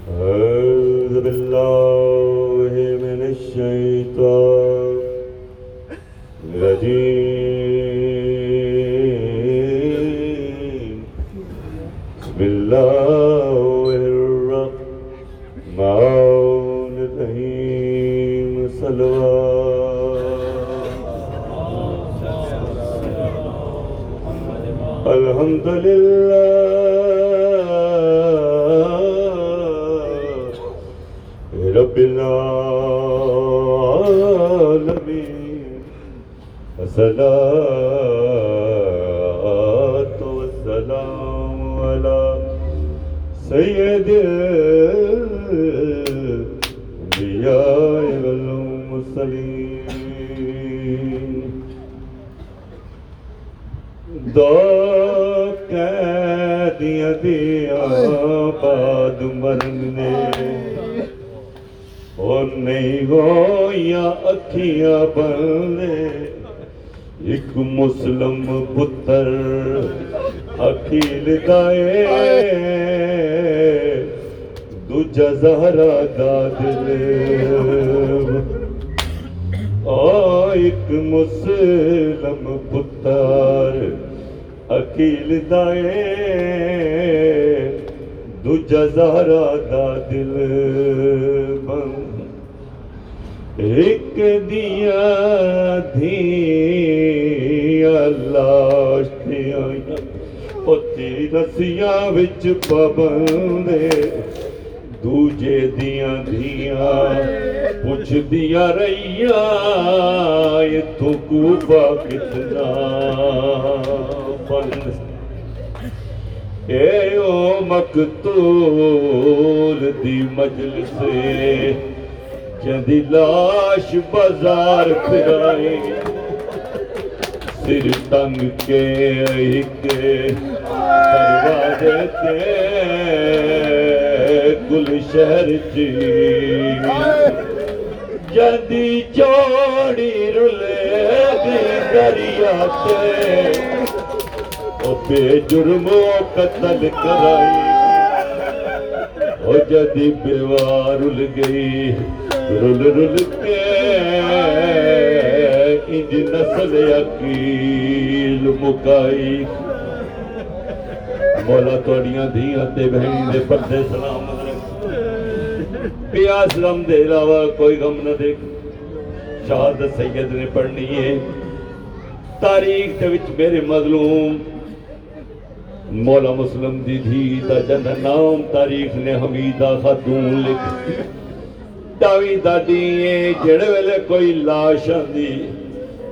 أعوذ بالله من الشيطان الرجيم. بسم الله الرحمن الرحيم. صلوات. الحمد لله الصلاة والسلام على سيد اکیل دائے دوجا زہرا دا دل بن۔ ایک دیا دھیا لاش دیا پتی رسیاں وچ پابندے دوجے دیاں دیاں پوچھ دیا رہیا یہ تو کوبا کتنا بند اے او مقتول دی مجلس جدی لاش بازار پھرائی، سر تنگ کے ایک دروازے تے گل شہر چی جدی چوڑی رلے دی دریا تے بے جرم قتل کرائی۔ او جدی بیوار رل گئی، رل رل کے انج نسل عقیل مکائی۔ مولا توڑیاں دھیاں تے بہنی دے پردے سلامت رکھ۔ پیاس غم دے علاوہ کوئی غم نہ دیکھ شہادت سید نے پڑھنی ہے۔ تاریخ دے وچ میرے مظلوم مولا مسلم دی دھی دا جنہ نام تاریخ نے حمیدہ خاتون لکھ۔ داوی دادی جڑے ویلے کوئی لاش آندی۔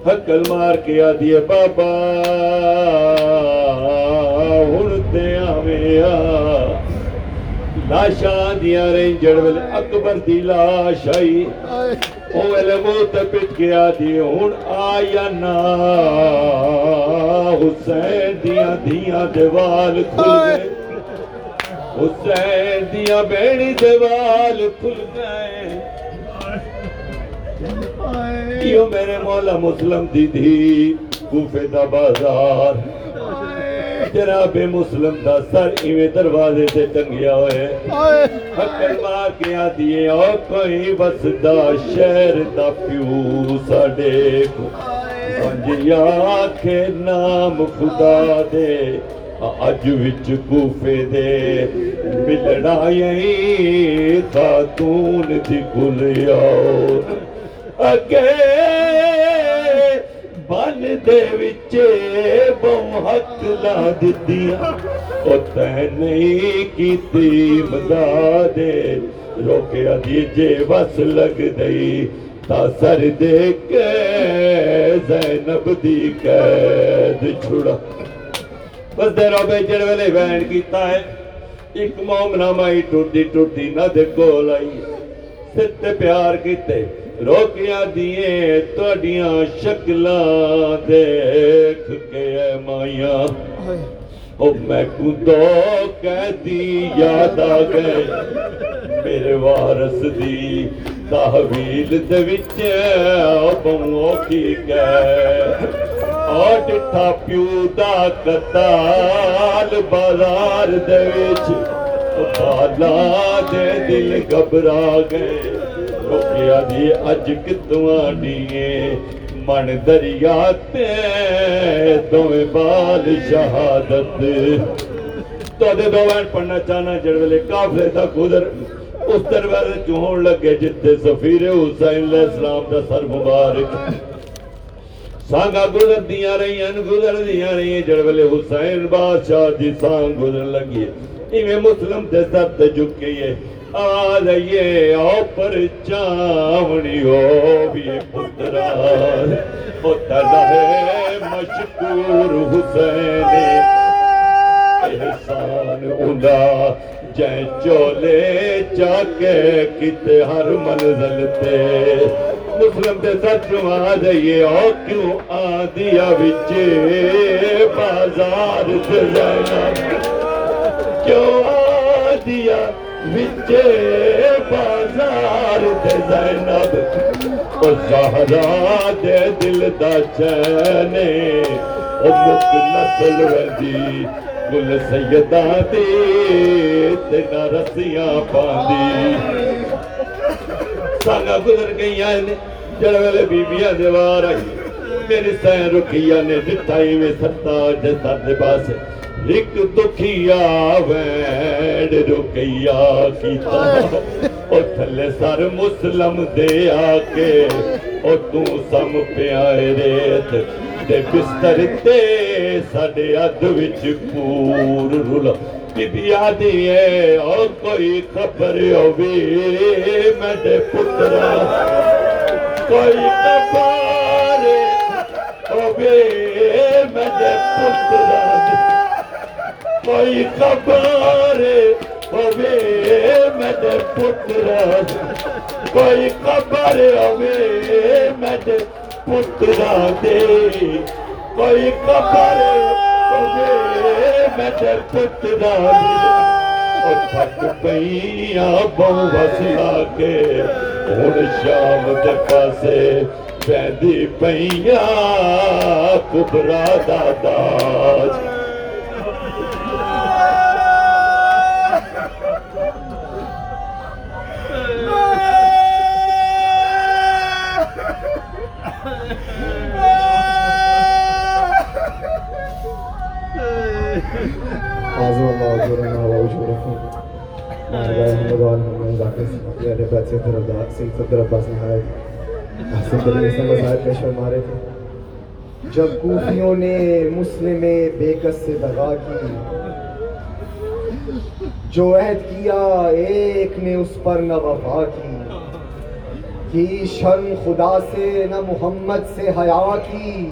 حکل مار کے آدھی ہے، بابا۔ ہن تے آویں لاشاں دیاں رہیں جڑ ویلے اکبر دی لاش آئی۔ او ویلے پٹ کے آدھی ہن آیا نا حسین دیاں دیاں دیوال کھل گئے حسین دیاں بیڑی دیوال کھل گئے کیوں میرے مولا مسلم دی دھی کوفے دا بازار جناب مسلم دا سر ایویں دروازے تے ٹنگیا ہوئے حکر مار کے آدھی ہے او کوئی بسدا شہر دا پیو ساڈے کو پنجیا کے نام خدا دے اج وچ کوفے دے۔ ملنا یہی خاتون دی گلیاؤ اگے ویٹ ایک مومنا مائی ٹوری ٹورتی نہار ਰੋਕਿਆ ਦੀਏ ਤੁਹਾਡੀਆਂ ਸ਼ਕਲਾਂ ਦੇਖ ਕੇ ਐ ਮਾਇਆ ਉਹ ਮੈਂ ਕੁੰਦੋ ਕਹਦੀ ਯਾਦ ਆ ਗਏ ਮੇਰੇ ਵਾਰਸ ਦੀ ਤਹਵੀਲ ਦੇ ਵਿੱਚ ਬੰਮੋ ਕੀ ਕਹਿ ਆ ਡਿੱਠਾ ਪਿਓ ਦਾ ਕਤਾਲ ਬਾਜ਼ਾਰ ਦੇ ਵਿੱਚ ਬਾਲਾ ਦੇ ਦਿਲ ਘਬਰਾ ਗਏ ਰੁਕਿਆ ਦੀ ਅੱਜ ਕਿਤੋਂ ਆਡੀਏ ਮਨ ਦਰਿਆ ਤੇ ਦੋਵੇਂ ਬਾਲ ਸ਼ਹਾਦਤ ਤੁਹਾਡੇ ਦੋ ਵੈਣ ਪੜਨਾ ਚਾਹਨਾ ਜਿਹੜੇ ਵੇਲੇ ਕਾਫਲੇ ਦਾ ਗੁਜ਼ਰ ਉਸ ਦਰਬਾਰ ਚ ਹੋਣ ਲੱਗੇ ਜਿੱਥੇ ਸਫੀਰ ਹੁਸੈਨ ਅਲੈਹਿਸ ਸਲਾਮ ਦਾ ਸਰ ਮੁਬਾਰਕ ਸਾਂਗਾ ਗੁਜ਼ਰਦੀਆਂ ਰਹੀਆਂ ਨੇ, ਗੁਜ਼ਰਦੀਆਂ ਰਹੀਆਂ ਜਿਹੜੇ ਵੇਲੇ ਹੁਸੈਨ ਬਾਦਸ਼ਾਹ ਦੀ ਸਾਂਗ ਗੁਜ਼ਰਨ ਲੱਗੀ ਇਵੇਂ ਮੁਸਲਮ ਦੇ ਸਰ ਤੇ ਝੁਕੀਏ ਆ ਰਹੀਏ ਆਓ ਪਰ ਚਾਵਣੀ ਹੋ ਵੀ ਪੁੱਤਰਾ ਉਹ ਹੈ ਮਸ਼ਕੂਰ ਹੁਸੈਨ ਇਹਸਾਨ ਉਹਦਾ ਜੈ ਚੋਲੇ ਚਾਕੇ ਕਿਤੇ ਹਰ ਮੰਜ਼ਲ ਤੇ ਮੁਸਲਮ ਦੇ ਸੱਚ ਆ ਜਾਈਏ ਉਹ ਕਿਉਂ ਆਦੀਆ ਵਿੱਚ ਬਾਜ਼ਾਰ ਚ ਜਾਣਾ ਕਿਉਂ ਆਦੀਆ ਵਿੱਚ ਬਾਜ਼ਾਰ ਤੇ ਜ਼ੈਨਬ ਉਹ ਜ਼ਹਰਾ ਦੇ ਦਿਲ ਦਾ ਚੈਨੇ ਉਹ ਮੁਕ ਨਸਲ ਵਰਦੀ ਗੁਲ ਸੈਦਾਂ ਦੀ ਤੇ ਨਾ ਰਸੀਆਂ ਪਾਉਂਦੀ ਸਾਗਾ ਗੁਜ਼ਰ ਗਈਆਂ ਨੇ ਜੜ ਵੇਲੇ ਬੀਬੀਆਂ ਦੇ ਵਾਰ ਆਈ ਮੇਰੀ ਸੈਂ ਰੁਕੀਆ ਨੇ ਦਿੱਤਾ ਇਵੇਂ ਸੱਤਾ ਜੇ ਸਾਡੇ ਪਾਸੇ ਇੱਕ ਦੁਖੀਆ ਵੈੜ ਰੁਕਈਆ ਕੀਤਾ ਉਹ ਥੱਲੇ ਸਰ ਮੁਸਲਮ ਦੇ ਆ ਕੇ ਉਹ ਤੂੰ ਸਮ ਪਿਆਏ ਰੇਤ ਤੇ ਬਿਸਤਰ ਤੇ ਸਾਡੇ ਅੱਧ ਵਿੱਚ ਪੂਰ ਰੁਲ ਬੀਬੀ ਆਦੀ ਏ ਉਹ ਕੋਈ ਖਬਰ ਹੋਵੇ ਮੇਰੇ ਪੁੱਤਰਾ ਕੋਈ ਖਬਰ ਹੋਵੇ ਮੇਰੇ ਪੁੱਤਰਾ ਕੋਈ ਖਬਰ ਹੋਵੇ کوئی خبر ہوے دے پتر کوئی خبر ہوے دے پتر دے کوئی خبر ہوے دے پتر دے اور پھٹ پئی آبوں وسلا کے ہن شام دے پاسے پئی پئیاں کبرا دا داج رہے تھے جب کوفیوں نے مسلم بیکس سے دغا کی جو عہد کیا ایک نے اس پر نہ وفا کی کی شرم خدا سے نہ محمد سے حیا کی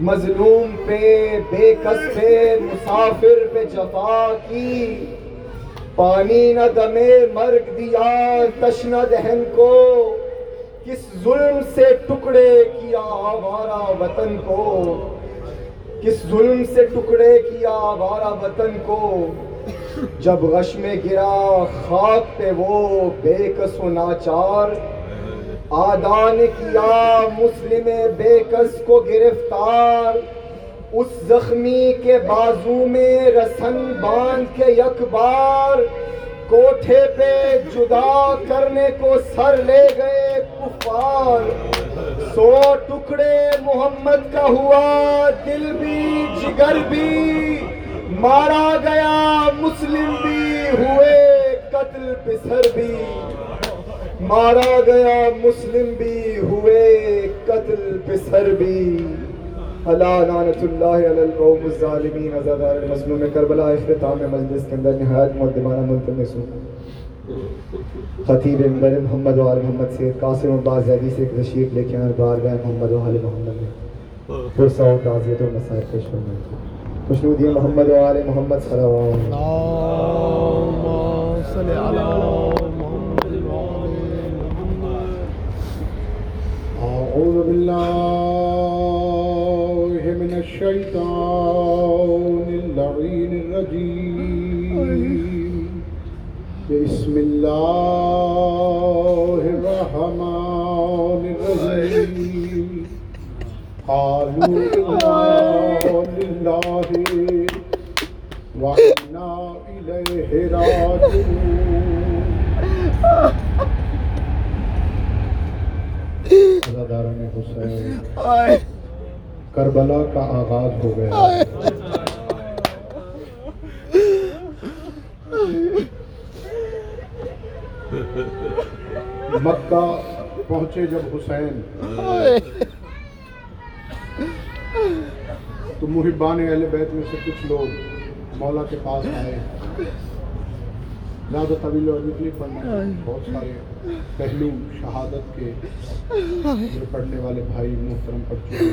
مظلوم پہ بے کس پہ مسافر پہ جفا کی۔ پانی نہ دمے مرگ دیا تشنہ دہن کو۔ کس ظلم سے ٹکڑے کیا آوارہ وطن کو۔ کس ظلم سے ٹکڑے کیا آوارہ وطن کو۔ جب غش میں گرا خاک پہ وہ بے کس و ناچار۔ آدان کیا مسلم بے کس کو گرفتار، اس زخمی کے بازو میں رسن باندھ کے یک بار کوٹھے پہ جدا کرنے کو سر لے گئے کفار۔ سو ٹکڑے محمد کا ہوا، دل بھی جگر بھی، مارا گیا مسلم بھی، ہوئے قتل پسر بھی۔ مارا گیا، مسلم بھی ہوئے، قتل پسر بھی۔ اللہ لعنت اللہ علی القوم الظالمین ازادار مظلوم کربلا اختتام مجلس کے اندر نہایت مقدمانہ ملتمس ہوں خطیب ممبر محمد و آل محمد سے قاسم عباس زیدی سے ایک تشریف لے کے آئے بارگاہ محمد و آل محمد میں پرسہ و تعزیت و مسائل پیش فرمائیں خوشنودی محمد و آل محمد صلی اللہ علیہ۔ وسلم أعوذ بالله من الشيطان اللعين الرجيم. بسم الله الرحمن الرحيم. قالوا کا آغاز ہو گیا۔ مکہ پہنچے جب حسین۔ تو محبان اہل بیت میں سے کچھ لوگ مولا کے پاس آئے۔ زیادہ طویل اور نکلی پڑھنا بہت سارے پہلو شہادت کے پڑھنے والے بھائی محترم پڑھ چکے۔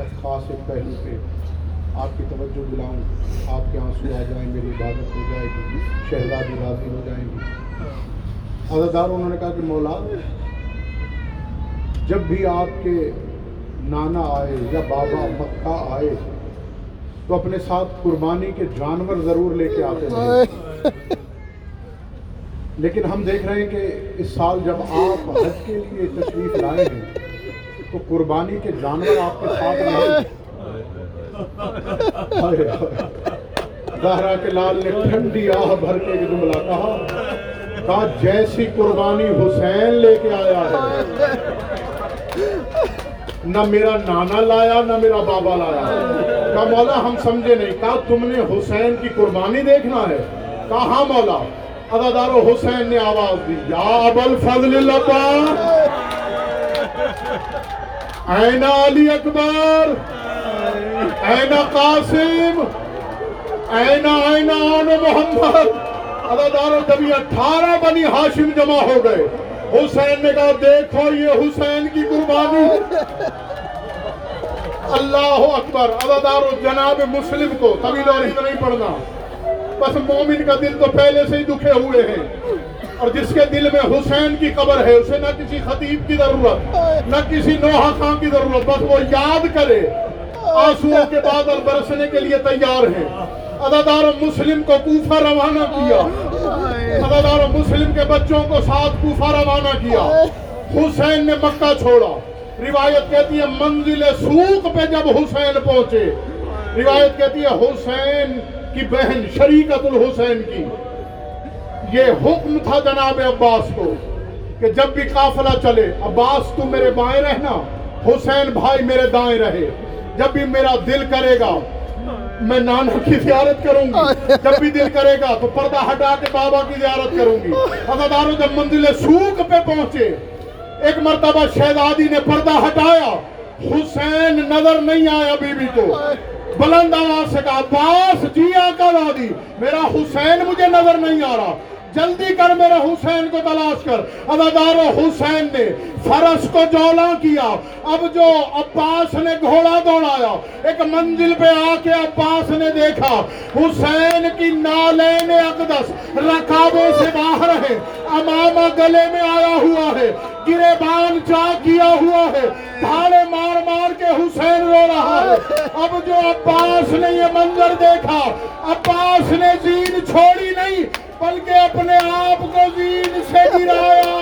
ہیں بس خاص ایک پہلو پہ آپ کی توجہ دلاؤں، آپ کے آنسو آ جائیں، میری عبادت ہو جائے گی شہزادی راضی ہو جائیں گی عزادار انہوں نے کہا کہ مولا، جب بھی آپ کے نانا آئے یا بابا مکہ آئے، تو اپنے ساتھ قربانی کے جانور ضرور لے کے آتے تھے لیکن ہم دیکھ رہے ہیں کہ اس سال جب آپ حج کے لیے تشریف لائے ہیں تو قربانی کے جانور آپ کے ساتھ نہیں زہرا کے لال نے ٹھنڈی آہ بھر کے ایک جملہ کہا کہا، جیسی قربانی حسین لے کے آیا ہے۔ نہ میرا نانا لایا، نہ میرا بابا لایا۔ کہا، مولا، ہم سمجھے نہیں۔ کہا، تم نے حسین کی قربانی دیکھنا ہے۔ کہا ہاں مولا۔ ادادار حسین نے آواز دی، یا ابل فضل این علی اکبر. این قاسم. این این آن محمد. ادادار جب اٹھارہ بنی ہاشم جمع ہو گئے. حسین نے کہا، دیکھو یہ حسین کی قربانی. اللہ اکبر. ادادار جناب مسلم کو. طویل اور نہیں پڑھنا. بس مومن کا دل تو پہلے سے ہی دکھے ہوئے ہیں. اور جس کے دل میں حسین کی قبر ہے، اسے نہ کسی خطیب کی ضرورت، نہ کسی نوحہ خان کی ضرورت، بس وہ یاد کرے۔ آنسوؤں کے بادل برسنے کے لیے تیار ہیں۔ ادادار مسلم کو کوفہ روانہ کیا۔ ادادار مسلم کے بچوں کو ساتھ کوفہ روانہ کیا۔ حسین نے مکہ چھوڑا۔ روایت کہتی ہے، منزل سوق پہ جب حسین پہنچے۔ روایت کہتی ہے، حسین کی بہن شریکت الحسین کی۔ یہ حکم تھا جناب عباس کو کہ جب بھی قافلہ چلے، عباس تو میرے بائیں رہنا حسین بھائی میرے دائیں رہے۔ جب بھی میرا دل کرے گا، میں نانا کی زیارت کروں گی۔ جب بھی دل کرے گا، تو پردہ ہٹا کے بابا کی زیارت کروں گی۔ عزاداروں جب منزل سوق پہ پہنچے، ایک مرتبہ شہزادی نے پردہ ہٹایا۔ حسین نظر نہیں آیا بی بی کو۔ بلند آواز سے کہا، عباس جی آقا دادی میرا حسین مجھے نظر نہیں آ رہا۔ جلدی کر میرے حسین کو تلاش کر۔ ادادار حسین نے فرس کو جولا کیا۔ اب جو عباس نے گھوڑا دوڑایا، ایک منزل پہ آ کے عباس نے دیکھا۔ حسین کی نالین اقدس رکابے سے باہر ہے۔ امامہ گلے میں آیا ہوا ہے۔ گرے بان چا کیا ہوا ہے۔ دھاڑے مار مار کے حسین رو رہا ہے۔ اب جو عباس نے یہ منظر دیکھا، عباس نے زین چھوڑی نہیں۔ بلکہ اپنے آپ کو زین سے گرایا۔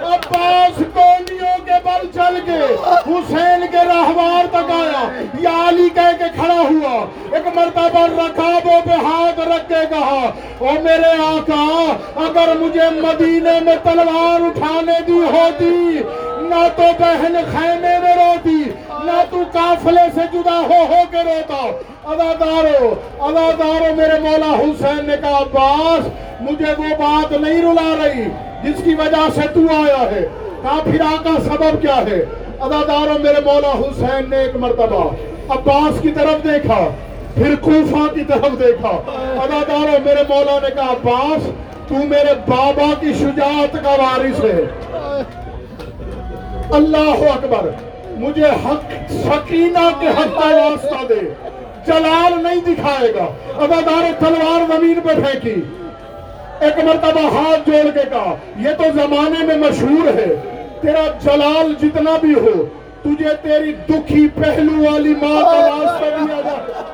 عباس کونیوں کے بل چل کے حسین کے رہوار تک آیا۔ یا علی کہہ کے کھڑا ہوا۔ ایک مرتبہ رکابوں پہ ہاتھ رکھ کے کہا، او میرے آقا، اگر مجھے مدینے میں تلوار اٹھانے دی ہوتی، نہ تو بہن خیمے میں روتی، نہ تو قافلے سے جدا ہو ہو کے روتا۔ ادادارو ادادارو میرے مولا حسین نے کہا، عباس، مجھے وہ بات نہیں رلا رہی جس کی وجہ سے تو آیا ہے۔ کہا، پھر آقا، سبب کیا ہے؟ ادادارو میرے مولا حسین نے ایک مرتبہ عباس کی طرف دیکھا، پھر کوفہ کی طرف دیکھا۔ اداداروں میرے مولا نے کہا، عباس، تو میرے بابا کی شجاعت کا وارث ہے۔ اللہ اکبر، مجھے حق، سکینہ کے حق کا واسطہ دے۔ جلال نہیں دکھائے گا۔ ادادار تلوار زمین پہ پھینکی۔ ایک مرتبہ ہاتھ جوڑ کے کہا، یہ تو زمانے میں مشہور ہے۔ تیرا جلال جتنا بھی ہو، تجھے تیری دکھی پہلو والی ماں کا واسطہ دیا جائے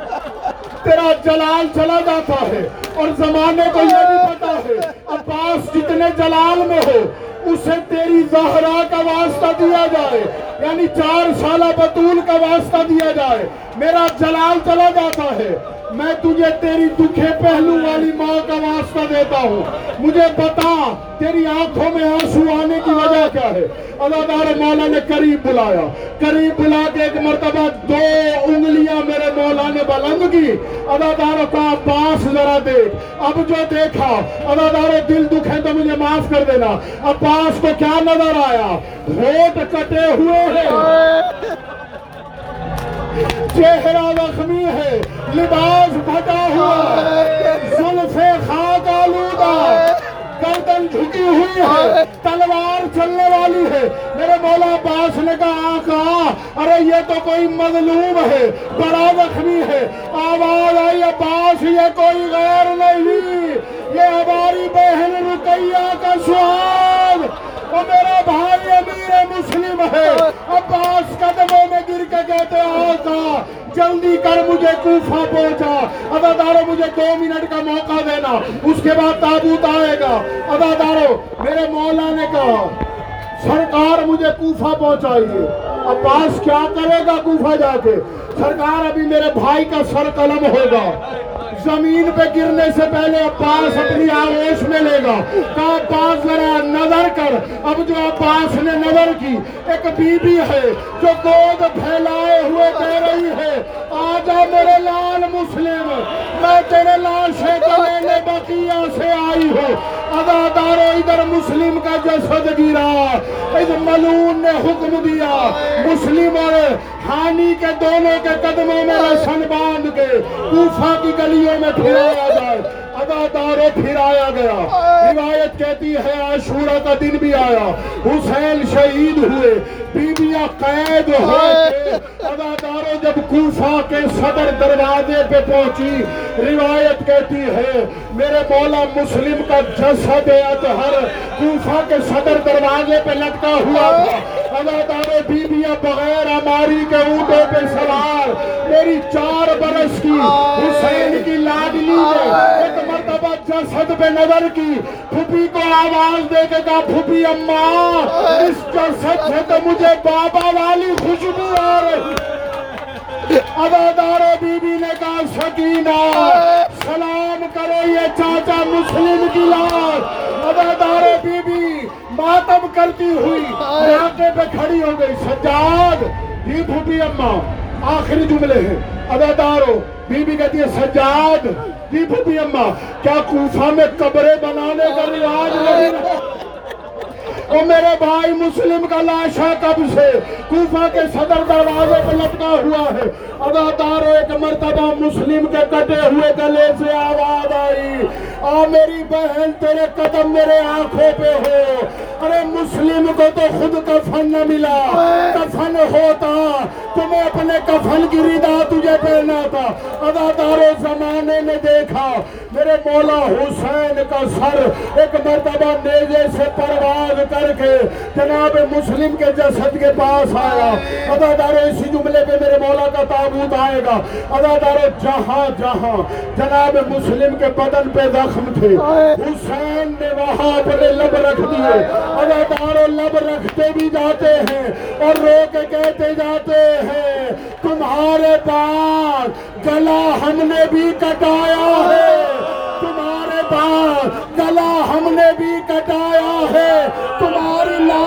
تیرا جلال چلا جاتا ہے اور زمانے کو یہ بھی پتا ہے۔ عباس جتنے جلال میں ہو اسے تیری زہرا کا واسطہ دیا جائے یعنی چار سالہ بطول کا واسطہ دیا جائے۔ میرا جلال چلا جاتا ہے۔ میں تجھے تیری دکھے پہلو والی ماں کا واسطہ دیتا ہوں۔ مجھے بتا، تیری آنکھوں میں آنسو آنے کی وجہ کیا ہے؟ اللہ ادادار مولا نے قریب بلایا۔ قریب بلا کے ایک مرتبہ دو انگلیاں میرے مولا نے بلند کی۔ اللہ ادادار کا عباس ذرا دیکھ۔ اب جو دیکھا اللہ ادادار دل دکھے تو مجھے معاف کر دینا۔ عباس کو کیا نظر آیا؟ ہوٹ کٹے ہوئے ہیں۔ چہرہ زخمی ہے۔ لباس پھٹا ہوا ہے۔ زلفے خاک آلودہ۔ گردن جھکی ہوئی ہے۔ تلوار چلنے والی ہے۔ میرے مولا باس نے کہا آقا ارے یہ تو کوئی مظلوم ہے، بڑا زخمی ہے۔ آواز آئی، عباس، یہ کوئی غیر نہیں۔ یہ ہماری بہن رقیہ کا سواد۔ وہ میرا بھائی امیر مسلم ہے۔ عباس قدموں میں گر کے کہتے آتا جلدی کر مجھے کوفہ پہنچا۔ ادادارو مجھے دو منٹ کا موقع دینا۔ اس کے بعد تابوت آئے گا۔ ادادارو میرے مولا نے کہا سرکار مجھے کوفہ پہنچائیے۔ عباس کیا کرے گا کوفہ جا کے؟ سرکار ابھی میرے بھائی کا سر قلم ہوگا۔ زمین پہ گرنے سے پہلے عباس اپنی آغوش میں لے گا۔ کہا، عباس، ذرا نظر کر۔ اب جو عباس نے نظر کی، ایک بی بی ہے جو گود پھیلائے ہوئے کہہ رہی ہے، آجا میرے لال مسلم، میں تیرے لاشے کا لینے بقیہ سے آئی ہوں۔ ادادارو ادھر مسلم کا جسد گرا اس ملون نے حکم دیا، مسلم اور ہانی کے دونوں کے قدموں میں رسن باندھ کے کوفہ کی گلیوں میں پھرایا جائے۔ ادادارو پھرایا گیا روایت کہتی ہے عاشورہ کا دن بھی آیا حسین شہید ہوئے بیبیاں قید ہوئے ادادارو جب کوفہ کے صدر دروازے پہ پہنچی روایت کہتی ہے میرے مولا مسلم کا جسد اطہر کوفہ کے صدر دروازے پہ لٹکا ہوا تھا ادادارو بیبیاں بغیر ہماری کے اونٹوں پہ سوار میری چار برس کی حسین کی لاڈلی نے ایک مرتبہ جسد پہ نظر کی پھوپی کو آواز دے کے کہا پھوپی اماں اس جسد سے تو مجھے بابا والی خوشبو آ رہی ادادارو بی بی نے کہا سکینہ سلام کرو یہ چاچا مسلم کی لاش ادادارو بی بی ماتم کرتی ہوئی راکے پہ کھڑی ہو گئی سجاد یہ پھوپی اماں آخری جملے ہیں۔ ادادارو بی بی کہتی ہے، سجاد جی پھوپی اماں، کیا کوفہ میں قبریں بنانے کا رواج نہیں او میرے بھائی مسلم کا لاشا کب سے۔ کوفہ کے صدر دروازے پہ لٹکا ہوا ہے۔ ادادارو ایک مرتبہ مسلم کے کٹے ہوئے گلے سے آواز آئی۔ آ میری بہن، تیرے قدم میرے آنکھوں پہ ہو۔ ارے مسلم کو تو خود کفن نہ ملا۔ کفن ہوتا، تمہیں اپنے کفن کی ردا تجھے پہنا تھا ادادارو زمانے نے دیکھا۔ میرے مولا حسین کا سر ایک مرتبہ نیزے سے پرواز کر کے جناب مسلم کے جسد کے پاس آیا۔ ادادارو اسی جملے پہ میرے مولا کا تابوت آئے گا۔ ادادارو جہاں جہاں جناب مسلم کے بدن پہ زخم تھے، حسین نے وہاں اپنے لب رکھ دیے۔ ادادارو لب رکھتے بھی جاتے ہیں اور رو کے کہتے جاتے ہیں، تمہارے پاس گلا ہم نے بھی کٹایا ہے۔ تمہارے پاس گلا ہم نے بھی کٹایا ہے۔ تمہاری لا